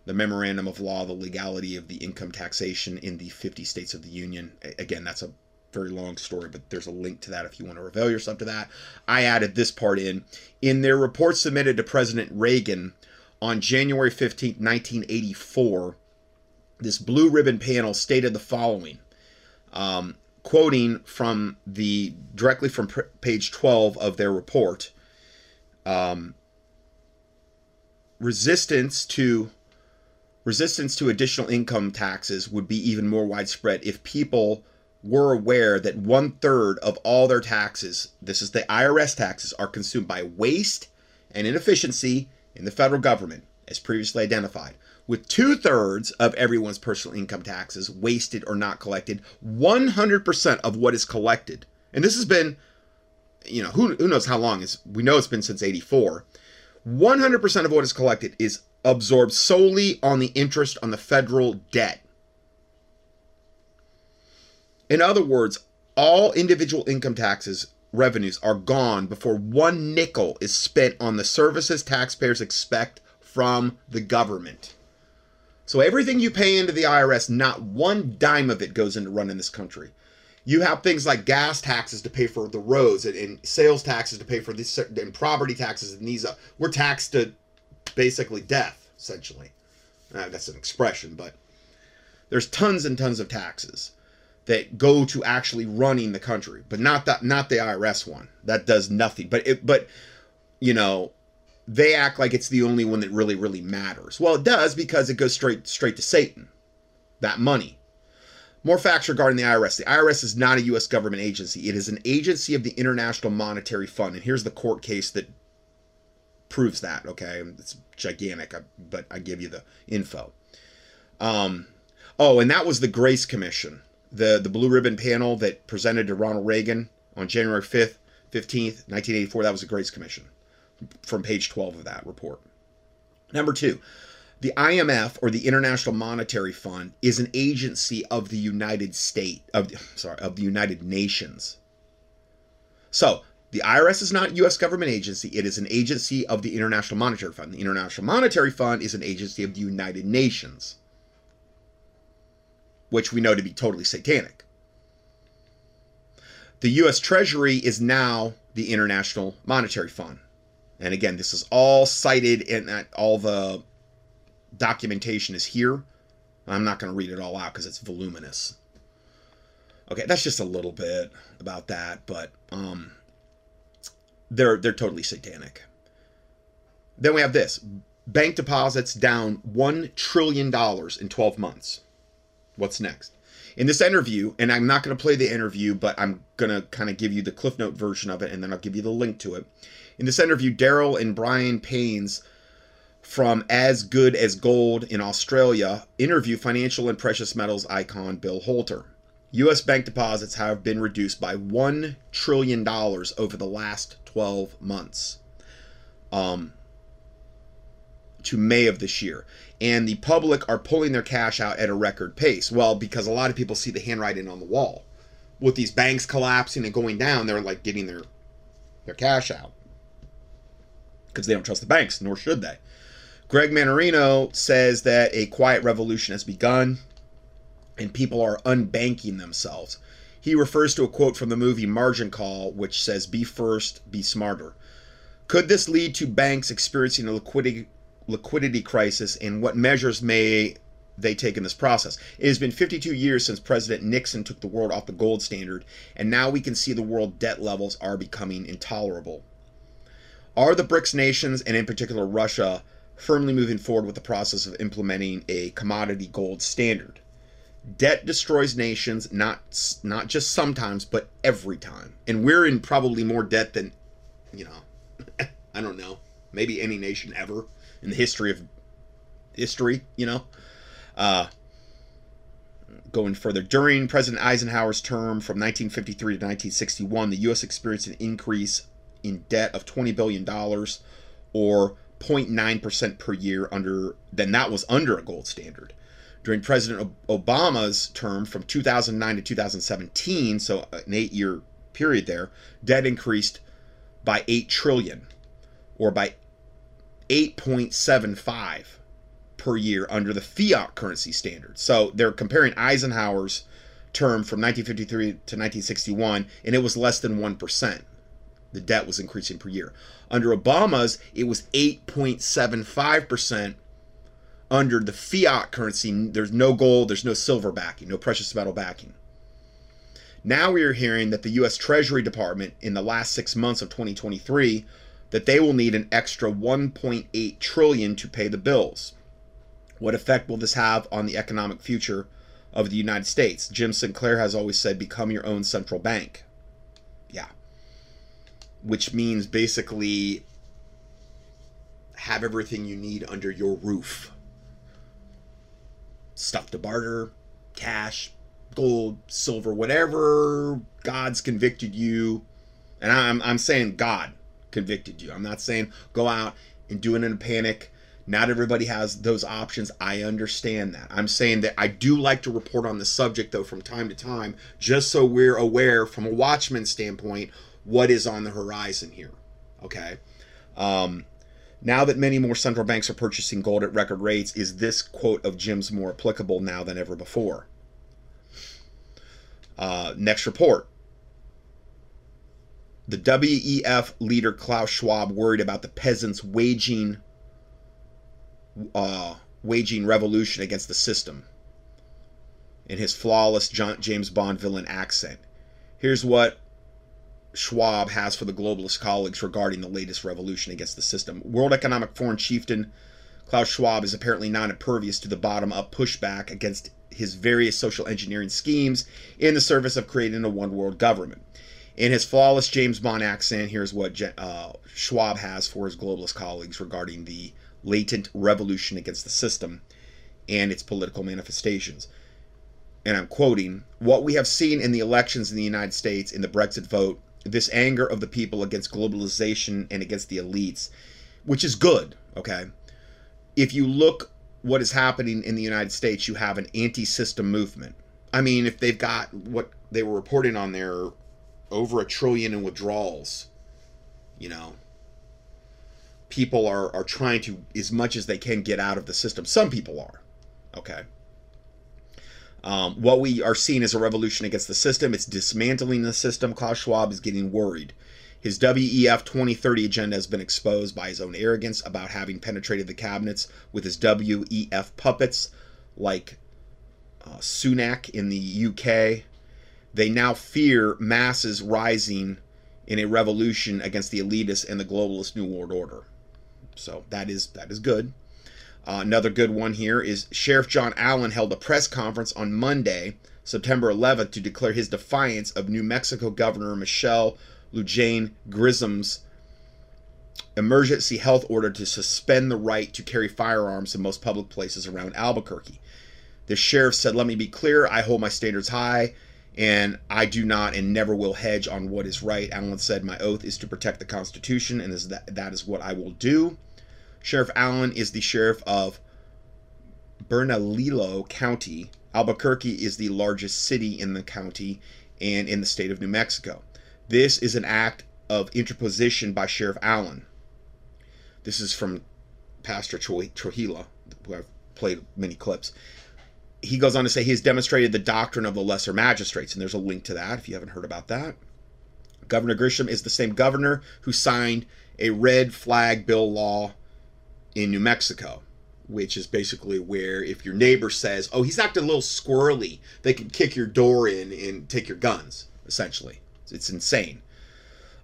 The memorandum of law, the legality of the income taxation in the 50 states of the union. Again, that's a very long story, but there's a link to that if you want to reveal yourself to that. I added this part in. In their report submitted to President Reagan on January 15, 1984, this blue ribbon panel stated the following, um, quoting from the directly from page 12 of their report. Um, resistance to resistance to additional income taxes would be even more widespread if people were aware that one third of all their taxes, this is the IRS taxes, are consumed by waste and inefficiency in the federal government, as previously identified. With two thirds of everyone's personal income taxes wasted or not collected, 100% of what is collected, and this has been, you know, who, who knows how long, is we know it's been since 84. 100% of what is collected is absorbed solely on the interest on the federal debt. In other words, all individual income taxes revenues are gone before one nickel is spent on the services taxpayers expect from the government. So everything you pay into the IRS, not one dime of it goes into running this country. You have things like gas taxes to pay for the roads and, and sales taxes to pay for these and property taxes and these. Uh, we're taxed to basically death, essentially. Uh, that's an expression, but there's tons and tons of taxes that go to actually running the country, but not that not the IRS one. That does nothing. But it but you know, they act like it's the only one that really really matters. Well, it does because it goes straight straight to Satan. That money. More facts regarding the IRS. The IRS is not a US government agency. It is an agency of the International Monetary Fund. And here's the court case that proves that, okay? It's gigantic, but I give you the info. Um oh, and that was the Grace Commission the the blue ribbon panel that presented to Ronald Reagan on January 5th, 15th, 1984. That was the Grace Commission from page 12 of that report. Number two, the IMF or the International Monetary Fund is an agency of the United States of sorry of the United Nations. So the IRS is not a U.S. government agency. It is an agency of the International Monetary Fund. The International Monetary Fund is an agency of the United Nations which we know to be totally satanic. The US Treasury is now the International Monetary Fund. And again, this is all cited in that all the documentation is here. I'm not going to read it all out because it's voluminous. Okay, that's just a little bit about that, but um, they're they're totally satanic. Then we have this: bank deposits down one trillion dollars in 12 months. What's next? In this interview, and I'm not going to play the interview, but I'm going to kind of give you the Cliff Note version of it, and then I'll give you the link to it. In this interview, Daryl and Brian Paynes from As Good as Gold in Australia interview financial and precious metals icon Bill Holter. U.S. bank deposits have been reduced by $1 trillion over the last 12 months um, to May of this year and the public are pulling their cash out at a record pace. Well, because a lot of people see the handwriting on the wall. With these banks collapsing and going down, they're like getting their their cash out. Because they don't trust the banks, nor should they. Greg Mannarino says that a quiet revolution has begun and people are unbanking themselves. He refers to a quote from the movie Margin Call, which says, Be first, be smarter. Could this lead to banks experiencing a liquidity liquidity crisis and what measures may they take in this process. It has been 52 years since President Nixon took the world off the gold standard, and now we can see the world debt levels are becoming intolerable. Are the BRICS nations, and in particular Russia, firmly moving forward with the process of implementing a commodity gold standard? Debt destroys nations, not not just sometimes, but every time. And we're in probably more debt than, you know, I don't know, maybe any nation ever in the history of history, you know. Uh, going further, during President Eisenhower's term from 1953 to 1961, the U.S. experienced an increase in debt of $20 billion or 0.9% per year under then that was under a gold standard during president obama's term from 2009 to 2017 so an eight year period there debt increased by 8 trillion or by 8.75 per year under the fiat currency standard. So they're comparing Eisenhower's term from 1953 to 1961, and it was less than 1%. The debt was increasing per year. Under Obama's, it was 8.75% under the fiat currency. There's no gold, there's no silver backing, no precious metal backing. Now we are hearing that the U.S. Treasury Department in the last six months of 2023 that they will need an extra 1.8 trillion to pay the bills. What effect will this have on the economic future of the United States? Jim Sinclair has always said become your own central bank. Yeah. Which means basically have everything you need under your roof. Stuff to barter, cash, gold, silver, whatever God's convicted you. And I'm, I'm saying God convicted you. I'm not saying go out and do it in a panic. Not everybody has those options. I understand that. I'm saying that I do like to report on the subject, though, from time to time, just so we're aware from a watchman standpoint what is on the horizon here. Okay. Um, now that many more central banks are purchasing gold at record rates, is this quote of Jim's more applicable now than ever before? Uh, next report. The WEF leader Klaus Schwab worried about the peasants waging uh, waging revolution against the system in his flawless James Bond villain accent. Here's what Schwab has for the globalist colleagues regarding the latest revolution against the system. World Economic Forum chieftain Klaus Schwab is apparently not impervious to the bottom up pushback against his various social engineering schemes in the service of creating a one world government. In his flawless James Bond accent, here's what uh, Schwab has for his globalist colleagues regarding the latent revolution against the system and its political manifestations. And I'm quoting What we have seen in the elections in the United States, in the Brexit vote, this anger of the people against globalization and against the elites, which is good, okay? If you look what is happening in the United States, you have an anti system movement. I mean, if they've got what they were reporting on there over a trillion in withdrawals, you know, people are, are trying to, as much as they can, get out of the system. Some people are, okay? Um, what we are seeing is a revolution against the system. It's dismantling the system. Klaus Schwab is getting worried. His WEF 2030 agenda has been exposed by his own arrogance about having penetrated the cabinets with his WEF puppets like uh, Sunak in the UK. They now fear masses rising in a revolution against the elitists and the globalist New World Order. So that is that is good. Uh, another good one here is Sheriff John Allen held a press conference on Monday, September 11th, to declare his defiance of New Mexico Governor Michelle Lujan Grisham's emergency health order to suspend the right to carry firearms in most public places around Albuquerque. The sheriff said, Let me be clear, I hold my standards high, and I do not and never will hedge on what is right. Allen said, My oath is to protect the Constitution, and that, that is what I will do. Sheriff Allen is the sheriff of Bernalillo County. Albuquerque is the largest city in the county and in the state of New Mexico. This is an act of interposition by Sheriff Allen. This is from Pastor Trujillo, who I've played many clips. He goes on to say he has demonstrated the doctrine of the lesser magistrates, and there's a link to that if you haven't heard about that. Governor Grisham is the same governor who signed a red flag bill law in New Mexico, which is basically where if your neighbor says, "Oh, he's acting a little squirrely," they can kick your door in and take your guns. Essentially, it's insane.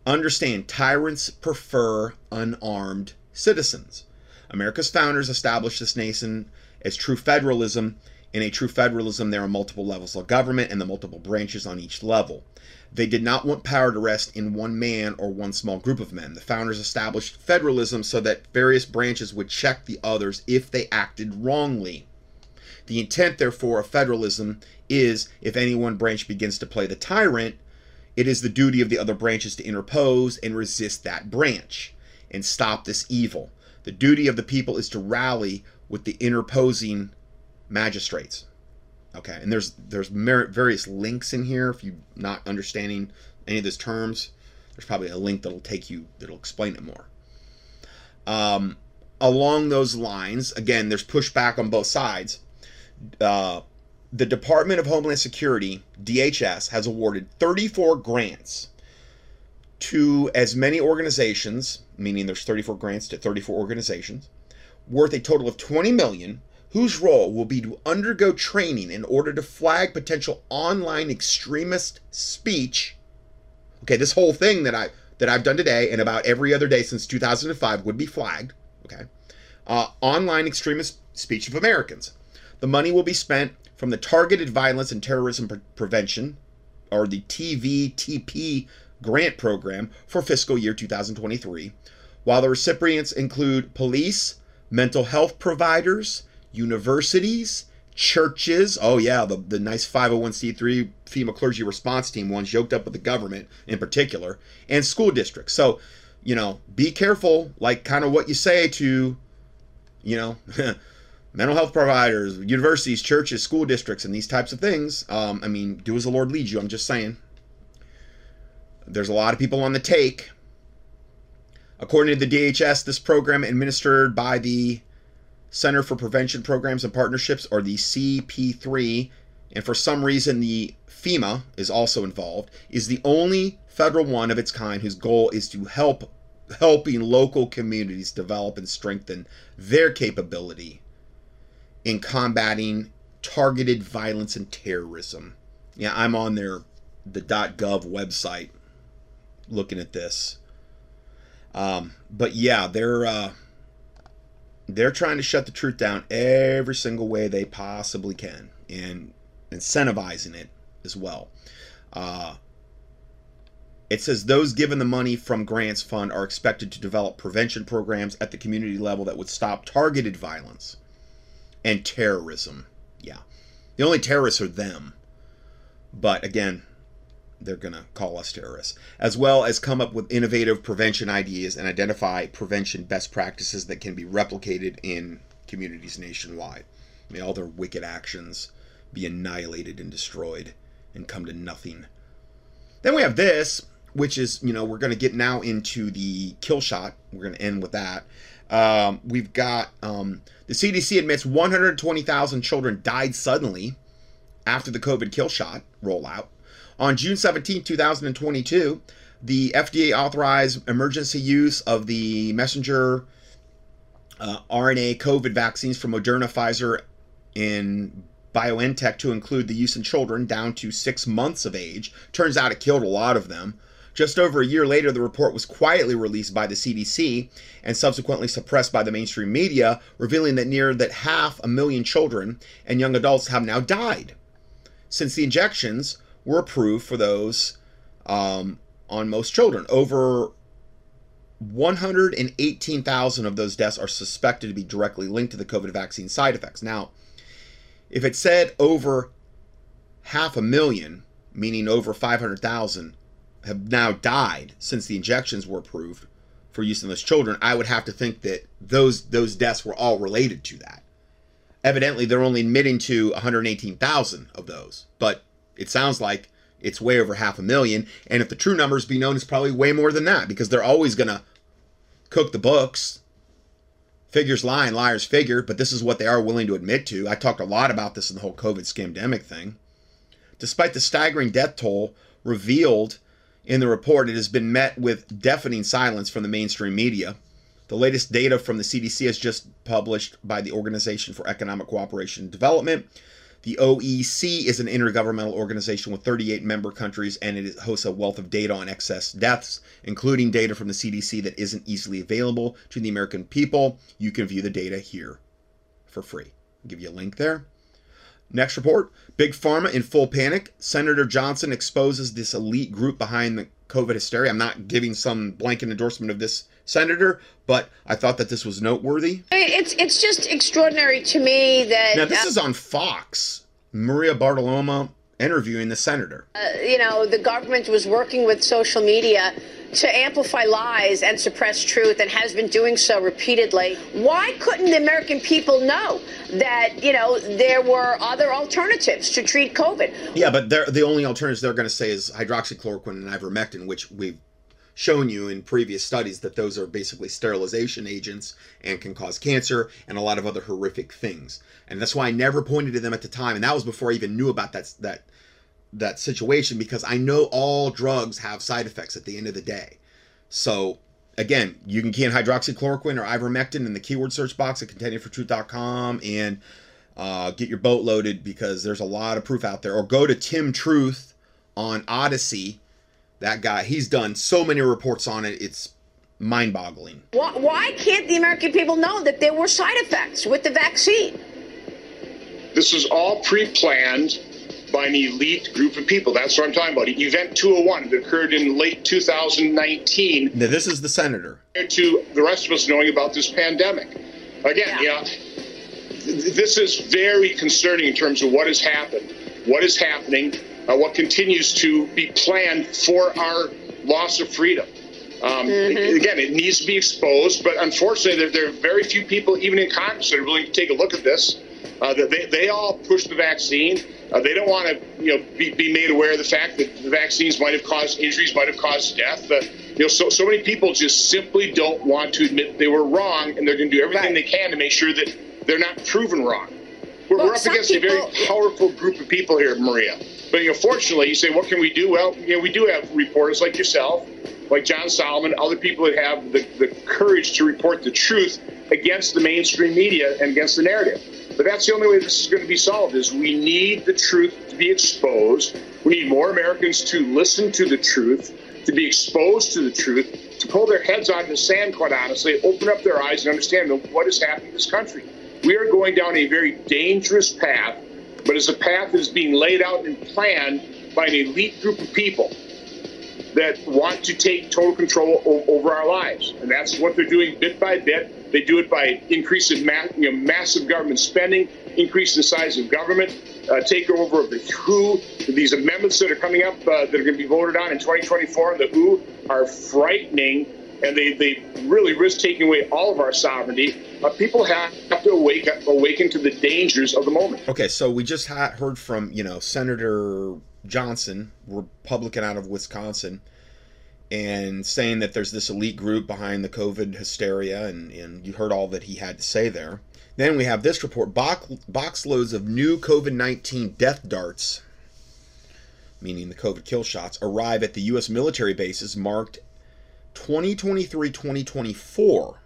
Understand, tyrants prefer unarmed citizens. America's founders established this nation as true federalism. In a true federalism, there are multiple levels of government and the multiple branches on each level. They did not want power to rest in one man or one small group of men. The founders established federalism so that various branches would check the others if they acted wrongly. The intent, therefore, of federalism is if any one branch begins to play the tyrant, it is the duty of the other branches to interpose and resist that branch and stop this evil. The duty of the people is to rally with the interposing magistrates. Okay, and there's there's various links in here. If you're not understanding any of these terms, there's probably a link that'll take you that'll explain it more. Um, along those lines, again, there's pushback on both sides. Uh, the Department of Homeland Security (DHS) has awarded 34 grants to as many organizations, meaning there's 34 grants to 34 organizations, worth a total of 20 million whose role will be to undergo training in order to flag potential online extremist speech. Okay, this whole thing that I that I've done today and about every other day since 2005 would be flagged. Okay, uh, online extremist speech of Americans. The money will be spent from the Targeted Violence and Terrorism Pre- Prevention, or the TVTP grant program for fiscal year 2023, while the recipients include police, mental health providers, universities, churches. Oh, yeah, the, the nice 501c3 FEMA clergy response team ones yoked up with the government in particular, and school districts. So, you know, be careful, like kind of what you say to, you know, mental health providers, universities, churches, school districts, and these types of things. Um, I mean, do as the Lord leads you. I'm just saying. there's a lot of people on the take. According to the DHS, this program administered by the Center for Prevention Programs and Partnerships, or the CP3, and for some reason the FEMA is also involved, is the only federal one of its kind whose goal is to help helping local communities develop and strengthen their capability in combating targeted violence and terrorism. Yeah, I'm on their the .gov website looking at this. Um, but yeah, they're uh, they're trying to shut the truth down every single way they possibly can, and incentivizing it as well. Uh, it says those given the money from grants fund are expected to develop prevention programs at the community level that would stop targeted violence and terrorism. Yeah. The only terrorists are them. But again, they're going to call us terrorists, as well as come up with innovative prevention ideas and identify prevention best practices that can be replicated in communities nationwide. May all their wicked actions be annihilated and destroyed and come to nothing. Then we have this, which is, you know, we're going to get now into the kill shot. We're going to end with that. Um, we've got um, the CDC admits 120,000 children died suddenly after the COVID kill shot rollout. On June 17, 2022, the FDA authorized emergency use of the messenger uh, RNA COVID vaccines from Moderna, Pfizer, and BioNTech to include the use in children down to six months of age. Turns out it killed a lot of them. Just over a year later, the report was quietly released by the CDC and subsequently suppressed by the mainstream media, revealing that near that half a million children and young adults have now died. Since the injections were approved for those um, on most children, over 118,000 of those deaths are suspected to be directly linked to the COVID vaccine side effects. Now, if it said over half a million, meaning over 500,000, have now died since the injections were approved for use in those children, I would have to think that those those deaths were all related to that. Evidently, they're only admitting to 118,000 of those, but it sounds like it's way over half a million. And if the true numbers be known, it's probably way more than that because they're always going to cook the books. Figures lie and liars figure, but this is what they are willing to admit to. I talked a lot about this in the whole COVID scamdemic thing. Despite the staggering death toll revealed in the report, it has been met with deafening silence from the mainstream media. The latest data from the CDC is just published by the Organization for Economic Cooperation and Development. The OEC is an intergovernmental organization with 38 member countries and it hosts a wealth of data on excess deaths, including data from the CDC that isn't easily available to the American people. You can view the data here for free. I'll give you a link there. Next report Big Pharma in full panic. Senator Johnson exposes this elite group behind the COVID hysteria. I'm not giving some blanket endorsement of this senator, but I thought that this was noteworthy. It's it's just extraordinary to me that Now, this is on Fox. Maria Bartiromo interviewing the senator. uh, you know the government was working with social media to amplify lies and suppress truth and has been doing so repeatedly. Why couldn't the American people know that you know there were other alternatives to treat COVID? Yeah, but the only alternatives they're going to say is hydroxychloroquine and ivermectin, which we've shown you in previous studies that those are basically sterilization agents and can cause cancer and a lot of other horrific things. And that's why I never pointed to them at the time, and that was before I even knew about that that that situation because I know all drugs have side effects at the end of the day. So again, you can key in hydroxychloroquine or ivermectin in the keyword search box at contendingfortruth.com and uh, get your boat loaded because there's a lot of proof out there. Or go to Tim Truth on Odysee. That guy, he's done so many reports on it. It's mind boggling. Why, why can't the American people know that there were side effects with the vaccine? This was all pre-planned by an elite group of people. That's what I'm talking about. Event 201 that occurred in late 2019. Now, this is the senator. To the rest of us knowing about this pandemic. Again, yeah. th- this is very concerning in terms of what has happened, what is happening, uh, what continues to be planned for our loss of freedom. Um, Again, it needs to be exposed, but unfortunately, there, there are very few people, even in Congress, that are willing to take a look at this. Uh, they, they all push the vaccine. Uh, they don't want to, you know, be, be made aware of the fact that the vaccines might have caused injuries, might have caused death. Uh, you know, so so many people just simply don't want to admit they were wrong, and they're going to do everything they can to make sure that they're not proven wrong. We're, Well, we're up against a very powerful group of people here, Maria. But you know, fortunately, you say, what can we do? Well, you know, we do have reporters like yourself, like John Solomon, other people that have the, the courage to report the truth against the mainstream media and against the narrative. But that's the only way this is going to be solved. Is we need the truth to be exposed. We need more Americans to listen to the truth, to be exposed to the truth, to pull their heads out of the sand, quite honestly, open up their eyes and understand what is happening in this country. We are going down a very dangerous path, but it's a path that is being laid out and planned by an elite group of people that want to take total control over our lives. And that's what they're doing bit by bit. They do it by increasing ma- you know, massive government spending, increase the size of government, uh, takeover of the WHO. These amendments that are coming up uh, that are going to be voted on in 2024 in the WHO are frightening. And they, they really risk taking away all of our sovereignty. Uh, people have, have to awake, awaken to the dangers of the moment. Okay, so we just ha- heard from, you know, Senator Johnson, Republican out of Wisconsin, and saying that there's this elite group behind the COVID hysteria, and, and you heard all that he had to say there. Then we have this report box, box loads of new COVID 19 death darts, meaning the COVID kill shots, arrive at the U.S. military bases marked 2023 2024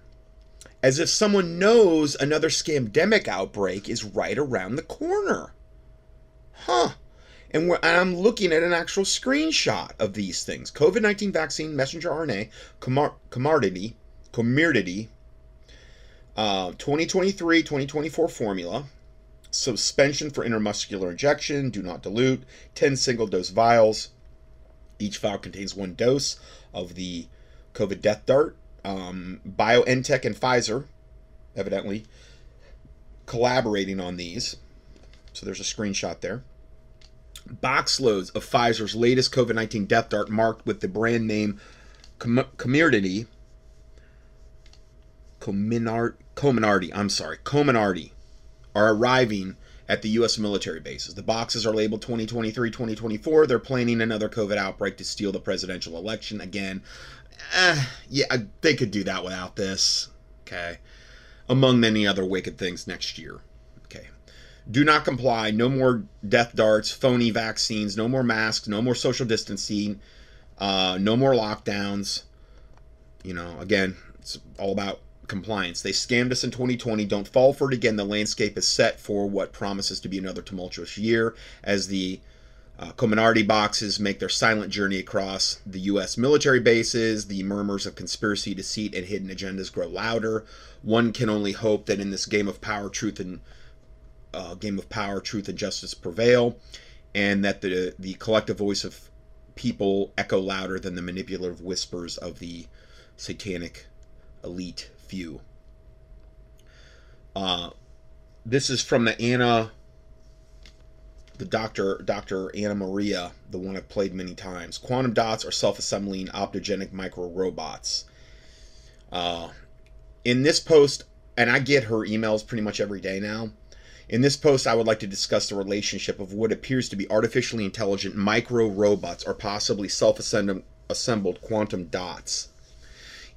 as if someone knows another scamdemic outbreak is right around the corner. Huh. And, and I'm looking at an actual screenshot of these things. COVID-19 vaccine messenger RNA, Comirnaty, Comirnaty, uh, 2023-2024 formula, suspension for intramuscular injection, do not dilute, 10 single-dose vials. Each vial contains one dose of the COVID death dart. Um, BioNTech and Pfizer, evidently, collaborating on these. So there's a screenshot there. Box loads of Pfizer's latest COVID 19 death dart marked with the brand name Com- Comirnaty. Cominard, Cominardi, I'm sorry, Cominardi, are arriving at the U.S. military bases. The boxes are labeled 2023 2024. They're planning another COVID outbreak to steal the presidential election. Again, eh, yeah, they could do that without this. Okay. Among many other wicked things next year. Okay. Do not comply. No more death darts, phony vaccines, no more masks, no more social distancing, uh, no more lockdowns. You know, again, it's all about compliance. They scammed us in 2020. Don't fall for it again. The landscape is set for what promises to be another tumultuous year as the uh, boxes make their silent journey across the U.S. military bases. The murmurs of conspiracy, deceit, and hidden agendas grow louder. One can only hope that in this game of power, truth and uh, game of power, truth and justice prevail, and that the the collective voice of people echo louder than the manipulative whispers of the satanic elite few. Uh, this is from the Anna the Dr. Dr. Anna Maria, the one I've played many times. Quantum dots are self-assembling optogenic micro robots. Uh, in this post, and I get her emails pretty much every day now. In this post, I would like to discuss the relationship of what appears to be artificially intelligent micro robots or possibly self-assembled quantum dots.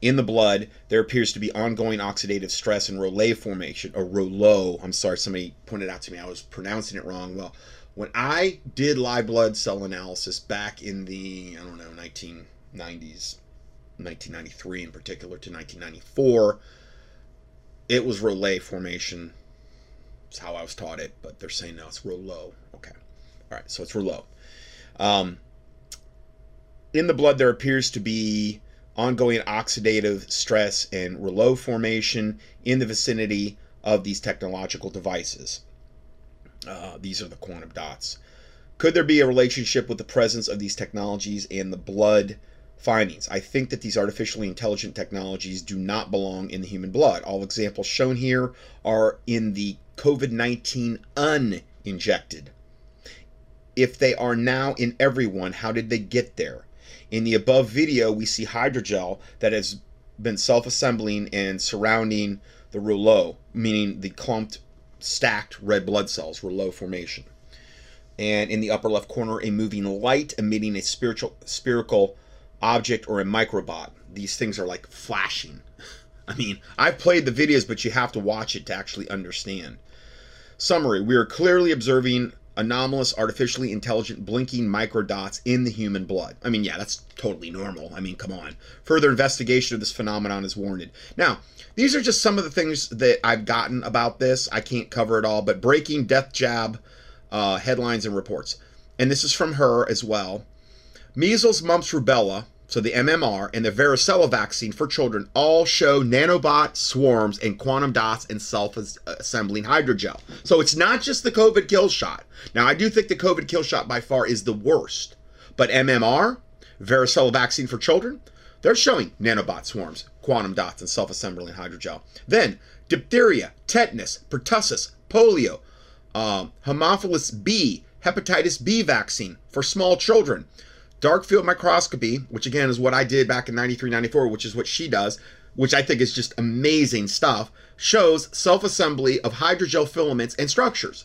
In the blood, there appears to be ongoing oxidative stress and Rayleigh formation, or Rouleau. I'm sorry, somebody pointed out to me I was pronouncing it wrong. Well, when I did live blood cell analysis back in the, I don't know, 1990s, 1993 in particular to 1994, it was Rayleigh formation. It's how I was taught it, but they're saying now it's Rouleau. Okay. All right, so it's Rouleau. Um, in the blood, there appears to be ongoing oxidative stress and Rouleau formation in the vicinity of these technological devices. Uh, these are the quantum dots. Could there be a relationship with the presence of these technologies and the blood findings? I think that these artificially intelligent technologies do not belong in the human blood. All examples shown here are in the COVID 19 uninjected. If they are now in everyone, how did they get there? In the above video, we see hydrogel that has been self assembling and surrounding the rouleau, meaning the clumped stacked red blood cells rouleau formation. And in the upper left corner, a moving light emitting a spiritual spherical object or a microbot. These things are like flashing. I mean, I've played the videos, but you have to watch it to actually understand. Summary We are clearly observing anomalous, artificially intelligent blinking microdots in the human blood. I mean, yeah, that's totally normal. I mean, come on. Further investigation of this phenomenon is warranted. Now, these are just some of the things that I've gotten about this. I can't cover it all, but breaking death jab uh, headlines and reports. And this is from her as well. Measles, mumps, rubella, so the MMR, and the varicella vaccine for children all show nanobot swarms and quantum dots and self-assembling hydrogel. So it's not just the COVID kill shot. Now I do think the COVID kill shot by far is the worst, but MMR, varicella vaccine for children, they're showing nanobot swarms, quantum dots, and self-assembling hydrogel. Then diphtheria, tetanus, pertussis, polio, um, Haemophilus B, hepatitis B vaccine for small children. Dark field microscopy, which again is what I did back in 93, 94, which is what she does, which I think is just amazing stuff, shows self assembly of hydrogel filaments and structures.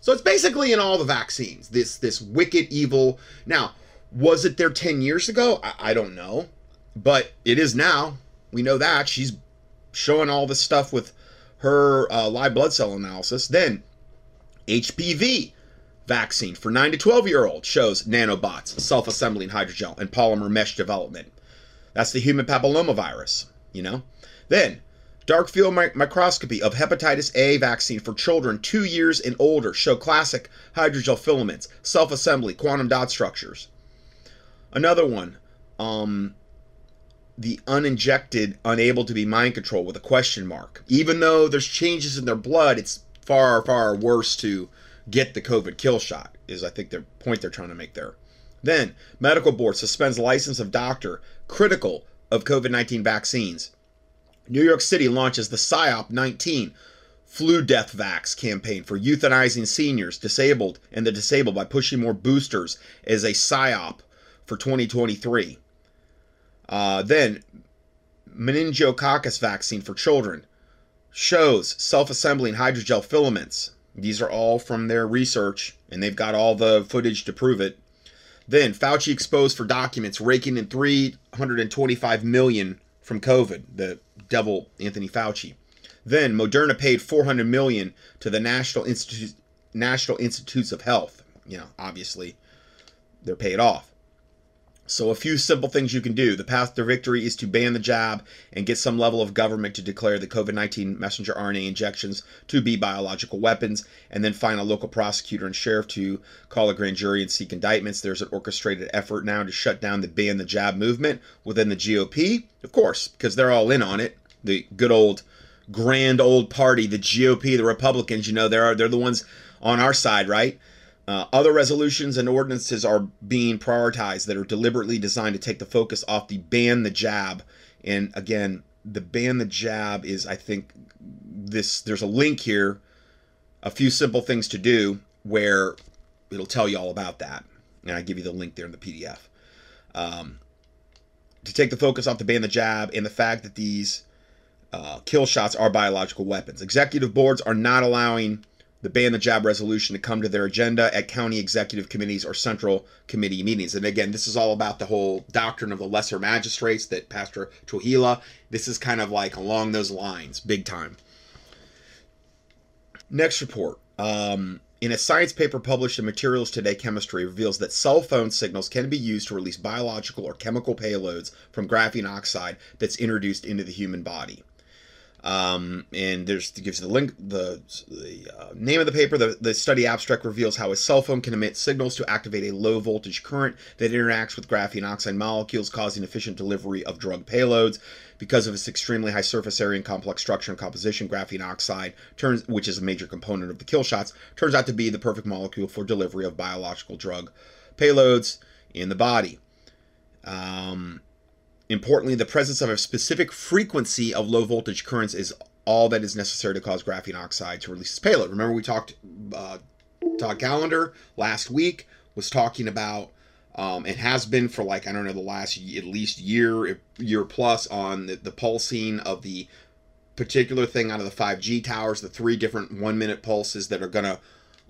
So it's basically in all the vaccines, this, this wicked evil. Now, was it there 10 years ago? I, I don't know. But it is now. We know that. She's showing all this stuff with her uh, live blood cell analysis. Then HPV vaccine for 9 to 12 year olds shows nanobots, self assembling hydrogel, and polymer mesh development. That's the human papillomavirus, you know? Then, dark field mi- microscopy of hepatitis A vaccine for children 2 years and older show classic hydrogel filaments, self assembly, quantum dot structures. Another one, um, the uninjected unable to be mind controlled with a question mark. Even though there's changes in their blood, it's far, far worse to get the COVID kill shot, is I think the point they're trying to make there. Then, medical board suspends license of doctor critical of COVID 19 vaccines. New York City launches the PSYOP 19 flu death vax campaign for euthanizing seniors, disabled, and the disabled by pushing more boosters as a PSYOP for 2023. Uh, then, meningococcus vaccine for children shows self assembling hydrogel filaments. These are all from their research, and they've got all the footage to prove it. Then Fauci exposed for documents raking in 325 million from COVID, the devil Anthony Fauci. Then Moderna paid 400 million to the National Institute National Institutes of Health. You know, obviously they're paid off. So, a few simple things you can do. The path to victory is to ban the jab and get some level of government to declare the COVID 19 messenger RNA injections to be biological weapons, and then find a local prosecutor and sheriff to call a grand jury and seek indictments. There's an orchestrated effort now to shut down the ban the jab movement within the GOP, of course, because they're all in on it. The good old grand old party, the GOP, the Republicans, you know, they're, they're the ones on our side, right? Uh, other resolutions and ordinances are being prioritized that are deliberately designed to take the focus off the ban the jab. And again, the ban the jab is, I think, this. There's a link here, a few simple things to do where it'll tell you all about that. And I give you the link there in the PDF. Um, to take the focus off the ban the jab and the fact that these uh, kill shots are biological weapons. Executive boards are not allowing the ban the jab resolution to come to their agenda at county executive committees or central committee meetings. And again, this is all about the whole doctrine of the lesser magistrates that Pastor Trewhella, this is kind of like along those lines, big time. Next report. Um, in a science paper published in Materials Today Chemistry reveals that cell phone signals can be used to release biological or chemical payloads from graphene oxide that's introduced into the human body. Um, and there's gives the link, the, the uh, name of the paper. The, the study abstract reveals how a cell phone can emit signals to activate a low voltage current that interacts with graphene oxide molecules, causing efficient delivery of drug payloads. Because of its extremely high surface area and complex structure and composition, graphene oxide turns, which is a major component of the kill shots, turns out to be the perfect molecule for delivery of biological drug payloads in the body. Um, Importantly, the presence of a specific frequency of low voltage currents is all that is necessary to cause graphene oxide to release its payload. Remember, we talked, uh, Todd Callender last week was talking about, um, and has been for like, I don't know, the last at least year, year plus on the, the pulsing of the particular thing out of the 5G towers, the three different one minute pulses that are going to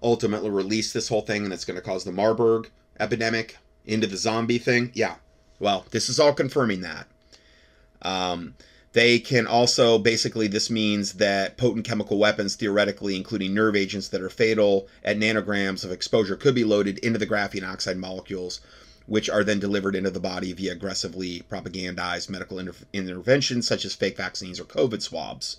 ultimately release this whole thing and it's going to cause the Marburg epidemic into the zombie thing. Yeah. Well, this is all confirming that. Um, they can also basically, this means that potent chemical weapons, theoretically, including nerve agents that are fatal at nanograms of exposure, could be loaded into the graphene oxide molecules, which are then delivered into the body via aggressively propagandized medical inter- interventions such as fake vaccines or COVID swabs.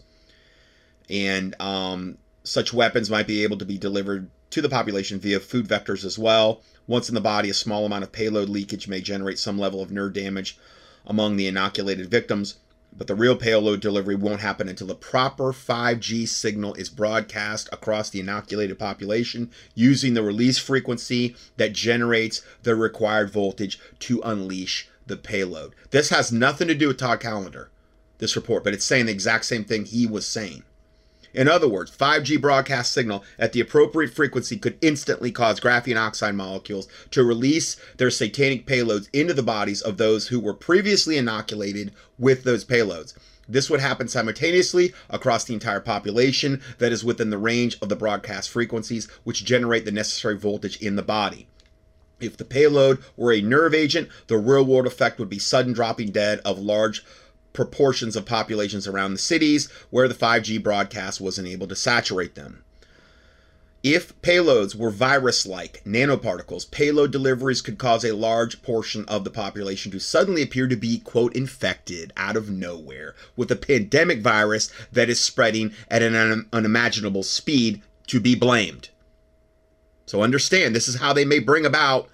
And um, such weapons might be able to be delivered to the population via food vectors as well. Once in the body, a small amount of payload leakage may generate some level of nerve damage among the inoculated victims but the real payload delivery won't happen until the proper 5G signal is broadcast across the inoculated population using the release frequency that generates the required voltage to unleash the payload. This has nothing to do with Todd Callender, this report, but it's saying the exact same thing he was saying. In other words, 5G broadcast signal at the appropriate frequency could instantly cause graphene oxide molecules to release their satanic payloads into the bodies of those who were previously inoculated with those payloads. This would happen simultaneously across the entire population that is within the range of the broadcast frequencies, which generate the necessary voltage in the body. If the payload were a nerve agent, the real world effect would be sudden dropping dead of large proportions of populations around the cities where the 5G broadcast wasn't able to saturate them. If payloads were virus like nanoparticles, payload deliveries could cause a large portion of the population to suddenly appear to be, quote, infected out of nowhere with a pandemic virus that is spreading at an un- unimaginable speed to be blamed. So understand, this is how they may bring about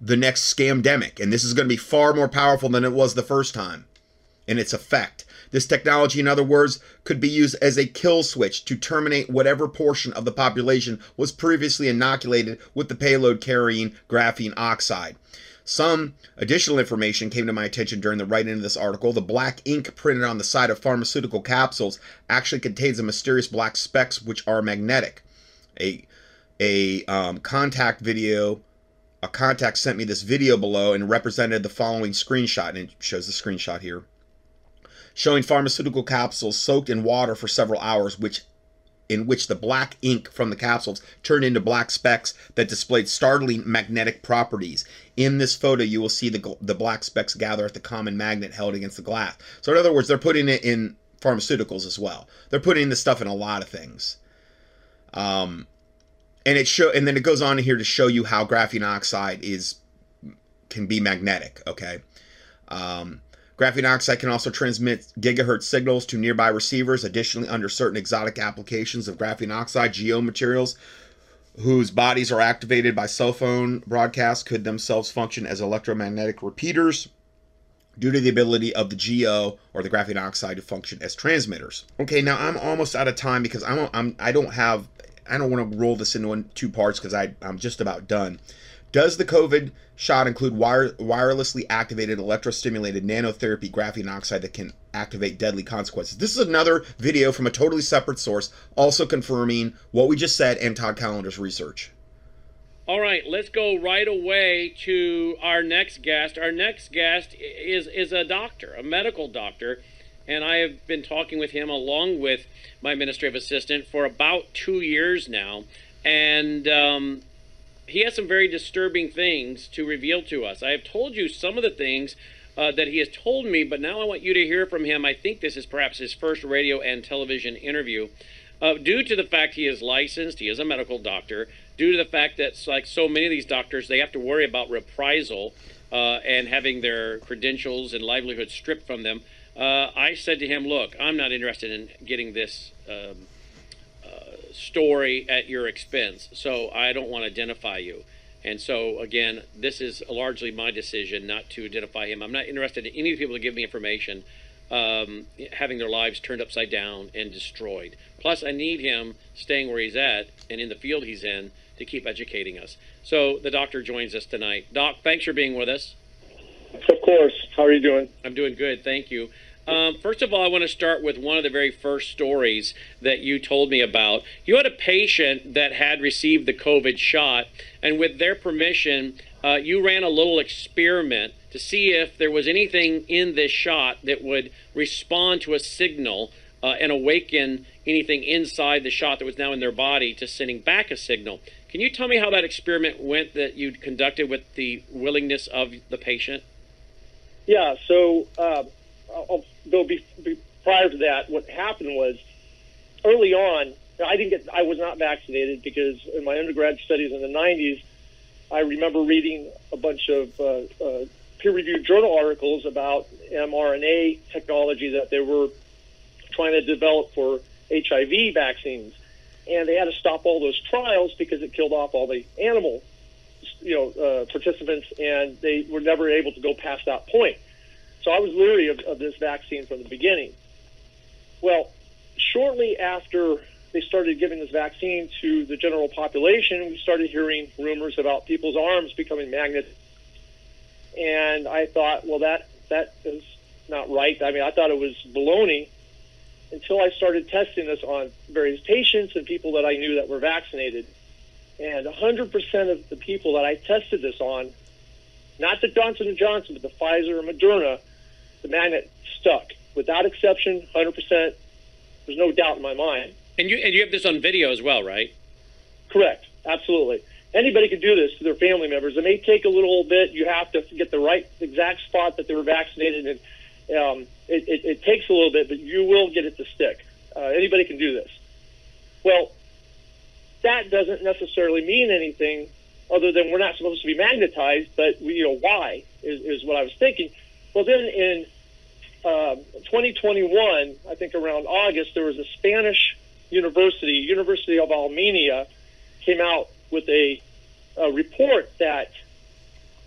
the next scamdemic, and this is going to be far more powerful than it was the first time in its effect. This technology, in other words, could be used as a kill switch to terminate whatever portion of the population was previously inoculated with the payload carrying graphene oxide. Some additional information came to my attention during the writing of this article. The black ink printed on the side of pharmaceutical capsules actually contains a mysterious black specks which are magnetic. A a um, contact video a contact sent me this video below and represented the following screenshot and it shows the screenshot here showing pharmaceutical capsules soaked in water for several hours, which in which the black ink from the capsules turned into black specks that displayed startling magnetic properties. In this photo, you will see the, the black specks gather at the common magnet held against the glass. So, in other words, they're putting it in pharmaceuticals as well. They're putting this stuff in a lot of things. Um, and it show, and then it goes on here to show you how graphene oxide is can be magnetic. Okay. Um, Graphene oxide can also transmit gigahertz signals to nearby receivers. Additionally, under certain exotic applications of graphene oxide, geomaterials whose bodies are activated by cell phone broadcasts could themselves function as electromagnetic repeaters due to the ability of the GO or the graphene oxide to function as transmitters. Okay, now I'm almost out of time because I'm, I'm I don't have I don't want to roll this into two parts because I I'm just about done. Does the COVID shot include wire, wirelessly activated electrostimulated nanotherapy graphene oxide that can activate deadly consequences? This is another video from a totally separate source, also confirming what we just said and Todd Callender's research. All right, let's go right away to our next guest. Our next guest is is a doctor, a medical doctor, and I have been talking with him along with my administrative assistant for about two years now. And um, he has some very disturbing things to reveal to us. I have told you some of the things uh, that he has told me, but now I want you to hear from him. I think this is perhaps his first radio and television interview. Uh, due to the fact he is licensed, he is a medical doctor, due to the fact that, like so many of these doctors, they have to worry about reprisal uh, and having their credentials and livelihood stripped from them, uh, I said to him, Look, I'm not interested in getting this. Um, story at your expense. So I don't want to identify you. And so, again, this is largely my decision not to identify him. I'm not interested in any people to give me information um, having their lives turned upside down and destroyed. Plus, I need him staying where he's at and in the field he's in to keep educating us. So the doctor joins us tonight. Doc, thanks for being with us. Of course. How are you doing? I'm doing good. Thank you. Um, first of all, I want to start with one of the very first stories that you told me about. You had a patient that had received the COVID shot, and with their permission, uh, you ran a little experiment to see if there was anything in this shot that would respond to a signal uh, and awaken anything inside the shot that was now in their body to sending back a signal. Can you tell me how that experiment went that you conducted with the willingness of the patient? Yeah, so uh, I'll go be, be, prior to that. What happened was early on, I didn't get, I was not vaccinated because in my undergrad studies in the 90s, I remember reading a bunch of uh, uh, peer-reviewed journal articles about mRNA technology that they were trying to develop for HIV vaccines, and they had to stop all those trials because it killed off all the animal, you know, uh, participants, and they were never able to go past that point. So I was leery of, of this vaccine from the beginning. Well, shortly after they started giving this vaccine to the general population, we started hearing rumors about people's arms becoming magnets. And I thought, well, that that is not right. I mean, I thought it was baloney until I started testing this on various patients and people that I knew that were vaccinated. And 100% of the people that I tested this on, not the Johnson & Johnson, but the Pfizer and Moderna, the magnet stuck. Without exception, 100%. There's no doubt in my mind. And you and you have this on video as well, right? Correct. Absolutely. Anybody can do this to their family members. It may take a little bit. You have to get the right exact spot that they were vaccinated, and um, it, it, it, takes a little bit, but you will get it to stick. Uh, anybody can do this. Well, that doesn't necessarily mean anything other than we're not supposed to be magnetized, but we, you know why is, is what I was thinking. Well, then in uh, 2021, I think around August, there was a Spanish university, University of Almeria, came out with a, a report that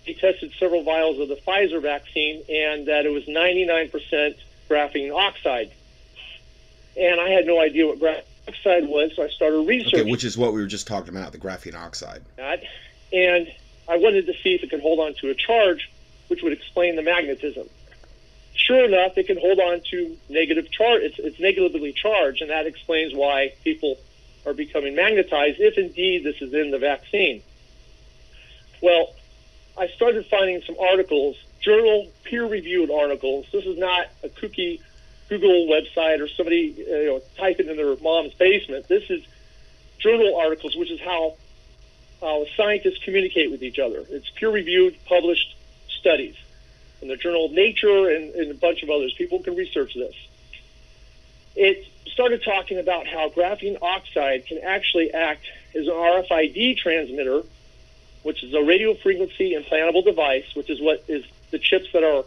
they tested several vials of the Pfizer vaccine and that it was 99% graphene oxide. And I had no idea what graphene oxide was, so I started researching. Okay, which is what we were just talking about, the graphene oxide. And I wanted to see if it could hold on to a charge, which would explain the magnetism. Sure enough, it can hold on to negative charge. It's, it's negatively charged, and that explains why people are becoming magnetized, if indeed this is in the vaccine. Well, I started finding some articles, journal peer-reviewed articles. This is not a kooky Google website or somebody you know typing in their mom's basement. This is journal articles, which is how how scientists communicate with each other. It's peer-reviewed, published studies in the journal Nature and, and a bunch of others. People can research this. It started talking about how graphene oxide can actually act as an RFID transmitter, which is a radio frequency implantable device, which is what is the chips that are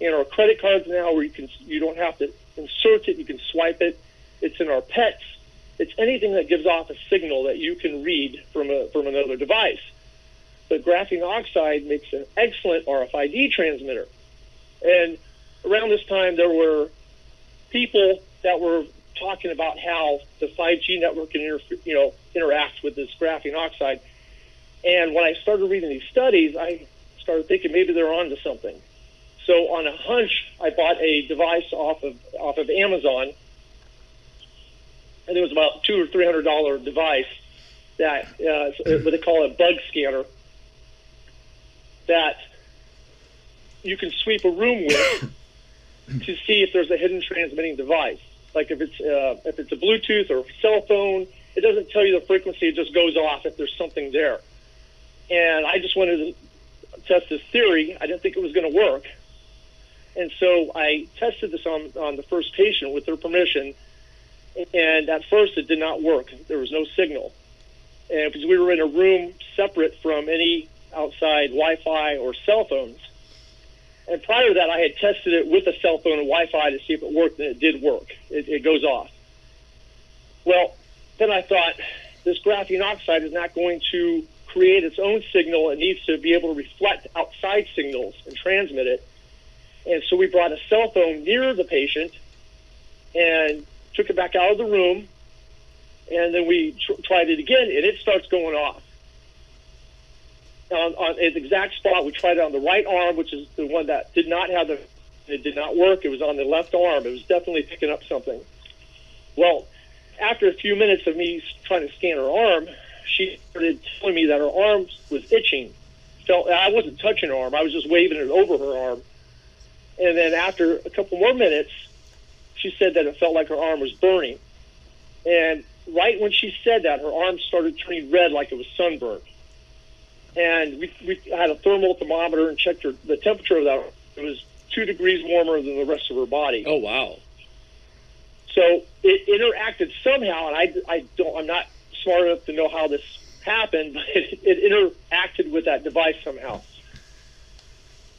in our credit cards now, where you can you don't have to insert it, you can swipe it. It's in our pets. It's anything that gives off a signal that you can read from a from another device. But graphene oxide makes an excellent RFID transmitter. And around this time, there were people that were talking about how the 5G network can inter- you know interact with this graphene oxide. And when I started reading these studies, I started thinking maybe they're onto something. So on a hunch, I bought a device off of off of Amazon, and it was about two or three hundred dollar device that uh, what they call a bug scanner that you can sweep a room with to see if there's a hidden transmitting device. Like if it's uh, if it's a Bluetooth or a cell phone, it doesn't tell you the frequency; it just goes off if there's something there. And I just wanted to test this theory. I didn't think it was going to work, and so I tested this on on the first patient with their permission. And at first, it did not work. There was no signal, and because we were in a room separate from any outside Wi-Fi or cell phones. And prior to that, I had tested it with a cell phone and Wi-Fi to see if it worked, and it did work. It, it goes off. Well, then I thought this graphene oxide is not going to create its own signal. It needs to be able to reflect outside signals and transmit it. And so we brought a cell phone near the patient and took it back out of the room. And then we tr- tried it again, and it starts going off on, on its exact spot. We tried it on the right arm, which is the one that did not have the. It did not work. It was on the left arm. It was definitely picking up something. Well, after a few minutes of me trying to scan her arm, she started telling me that her arm was itching. Felt I wasn't touching her arm. I was just waving it over her arm. And then after a couple more minutes, she said that it felt like her arm was burning. And right when she said that, her arm started turning red like it was sunburned. And we, we had a thermal thermometer and checked her, the temperature of that. It was two degrees warmer than the rest of her body. Oh wow! So it interacted somehow, and I, I don't, I'm not smart enough to know how this happened, but it, it interacted with that device somehow.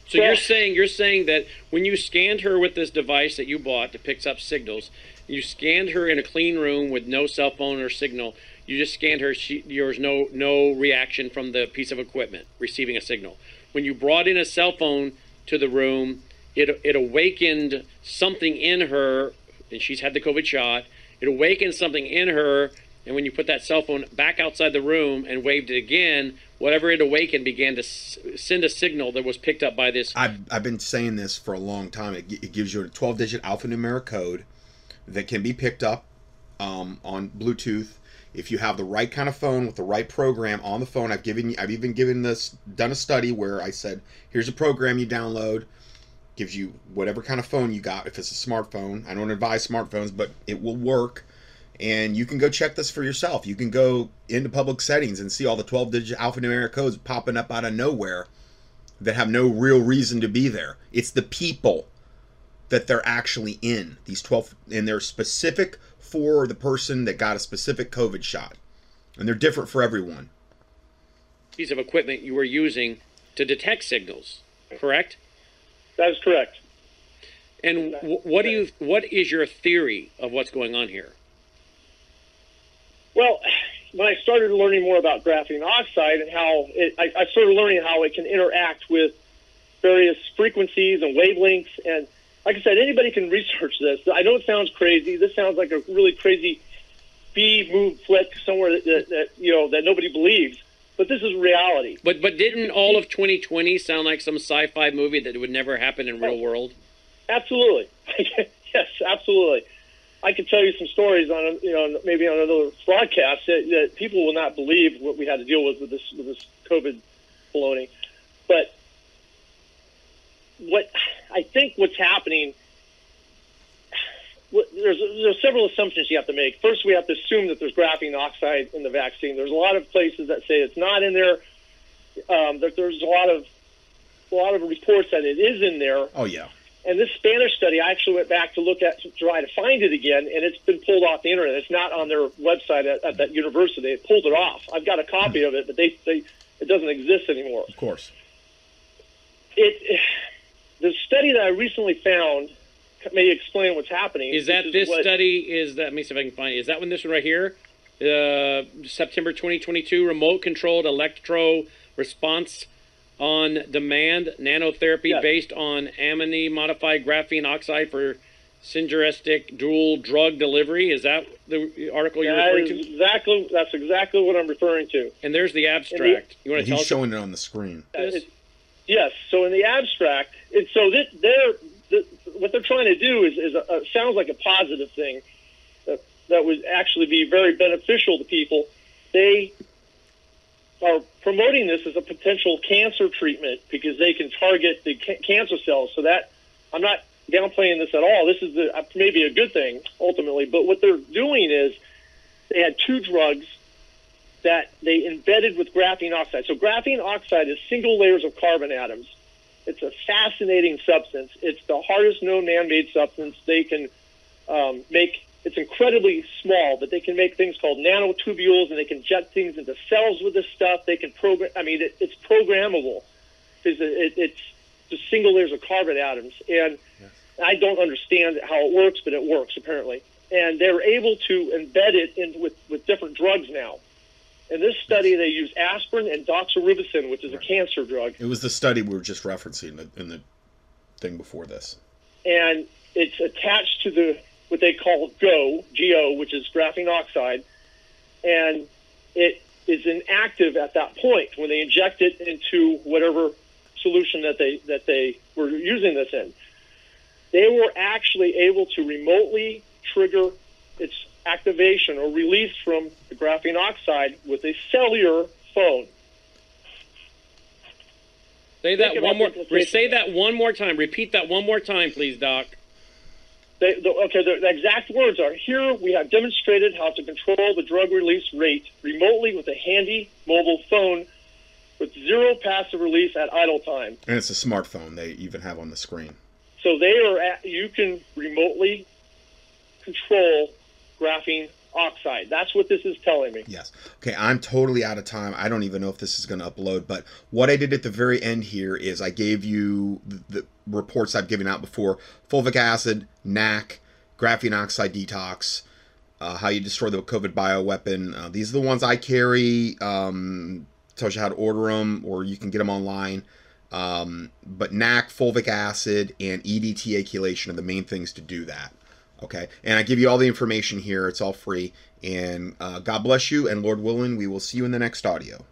So you're saying you're saying that when you scanned her with this device that you bought that picks up signals, you scanned her in a clean room with no cell phone or signal. You just scanned her. She, there was no no reaction from the piece of equipment receiving a signal. When you brought in a cell phone to the room, it it awakened something in her, and she's had the COVID shot. It awakened something in her, and when you put that cell phone back outside the room and waved it again, whatever it awakened began to s- send a signal that was picked up by this. I've, I've been saying this for a long time. It, it gives you a 12 digit alphanumeric code that can be picked up um, on Bluetooth. If you have the right kind of phone with the right program on the phone, I've given you, I've even given this, done a study where I said, here's a program you download, gives you whatever kind of phone you got. If it's a smartphone, I don't advise smartphones, but it will work. And you can go check this for yourself. You can go into public settings and see all the 12 digit alphanumeric codes popping up out of nowhere that have no real reason to be there. It's the people that they're actually in. These 12 and they're specific for the person that got a specific COVID shot. And they're different for everyone. piece of equipment you were using to detect signals, correct? That is correct. And w- what do you? What is your theory of what's going on here? Well, when I started learning more about graphene oxide and how it, I, I started learning how it can interact with various frequencies and wavelengths, and like I said, anybody can research this. I know it sounds crazy. This sounds like a really crazy B move flick somewhere that, that, that you know that nobody believes, but this is reality. But but didn't all of 2020 sound like some sci-fi movie that would never happen in real world? Absolutely. yes, absolutely. I could tell you some stories on, you know, maybe on another broadcast that, that people will not believe what we had to deal with with this with this COVID baloney. But what I think what's happening, there's there's several assumptions you have to make. First, we have to assume that there's graphene oxide in the vaccine. There's a lot of places that say it's not in there. Um, that there's a lot of a lot of reports that it is in there. Oh yeah. And this Spanish study, I actually went back to look at to try to find it again, and it's been pulled off the internet. It's not on their website at, at that university. They pulled it off. I've got a copy of it, but they, they it doesn't exist anymore. Of course. It the study that I recently found may explain what's happening. Is that which this what- study? Is that? Let me see if I can find. it. Is that one? This one right here, uh, September 2022, remote controlled electro response on demand nanotherapy based on amine modified graphene oxide for synergistic dual drug delivery. Is that the article you're That referring is to? exactly that's exactly what I'm referring to. And there's the abstract. You want to He's tell us? showing it on the screen. Uh, it- yes. So in the abstract, it, so that they're the, what they're trying to do is, is a, sounds like a positive thing that that would actually be very beneficial to people. They are promoting this as a potential cancer treatment because they can target the ca- cancer cells. So that I'm not downplaying this at all. This is the, uh, maybe a good thing ultimately, but what they're doing is they had two drugs that they embedded with graphene oxide. So graphene oxide is single layers of carbon atoms. It's a fascinating substance. It's the hardest known man-made substance. They can um, make. It's incredibly small, but they can make things called nanotubules, and they can jet things into cells with this stuff. They can program. I mean, it, it's programmable because it, it, it's just single layers of carbon atoms, and I don't understand how it works, but it works apparently. And they're able to embed it in with, with different drugs now. In this study, they use aspirin and doxorubicin, which is a cancer drug, It was the study we were just referencing in the, in the thing before this. and it's attached to the what they call GO, GO, which is graphene oxide, and it is inactive at that point when they inject it into whatever solution that they that they were using this in. They were actually able to remotely trigger its activation or release from the graphene oxide with a cellular phone. Say that Think one more. the say that one more time. Repeat that one more time, please, Doc. They, the, okay, the, the exact words are here we have demonstrated how to control the drug release rate remotely with a handy mobile phone with zero passive release at idle time. And it's a smartphone they even have on the screen. So they are at, you can remotely control graphene oxide. That's what this is telling me. Yes. Okay, I'm totally out of time. I don't even know if this is going to upload, but what I did at the very end here is I gave you the, the reports I've given out before fulvic acid, NAC, graphene oxide detox, uh, how you destroy the COVID bioweapon. Uh, these are the ones I carry. Um, tells you how to order them, or you can get them online. Um, but NAC, fulvic acid, and EDTA chelation are the main things to do that. Okay, and I give you all the information here. It's all free. And uh, God bless you, and Lord willing, we will see you in the next audio.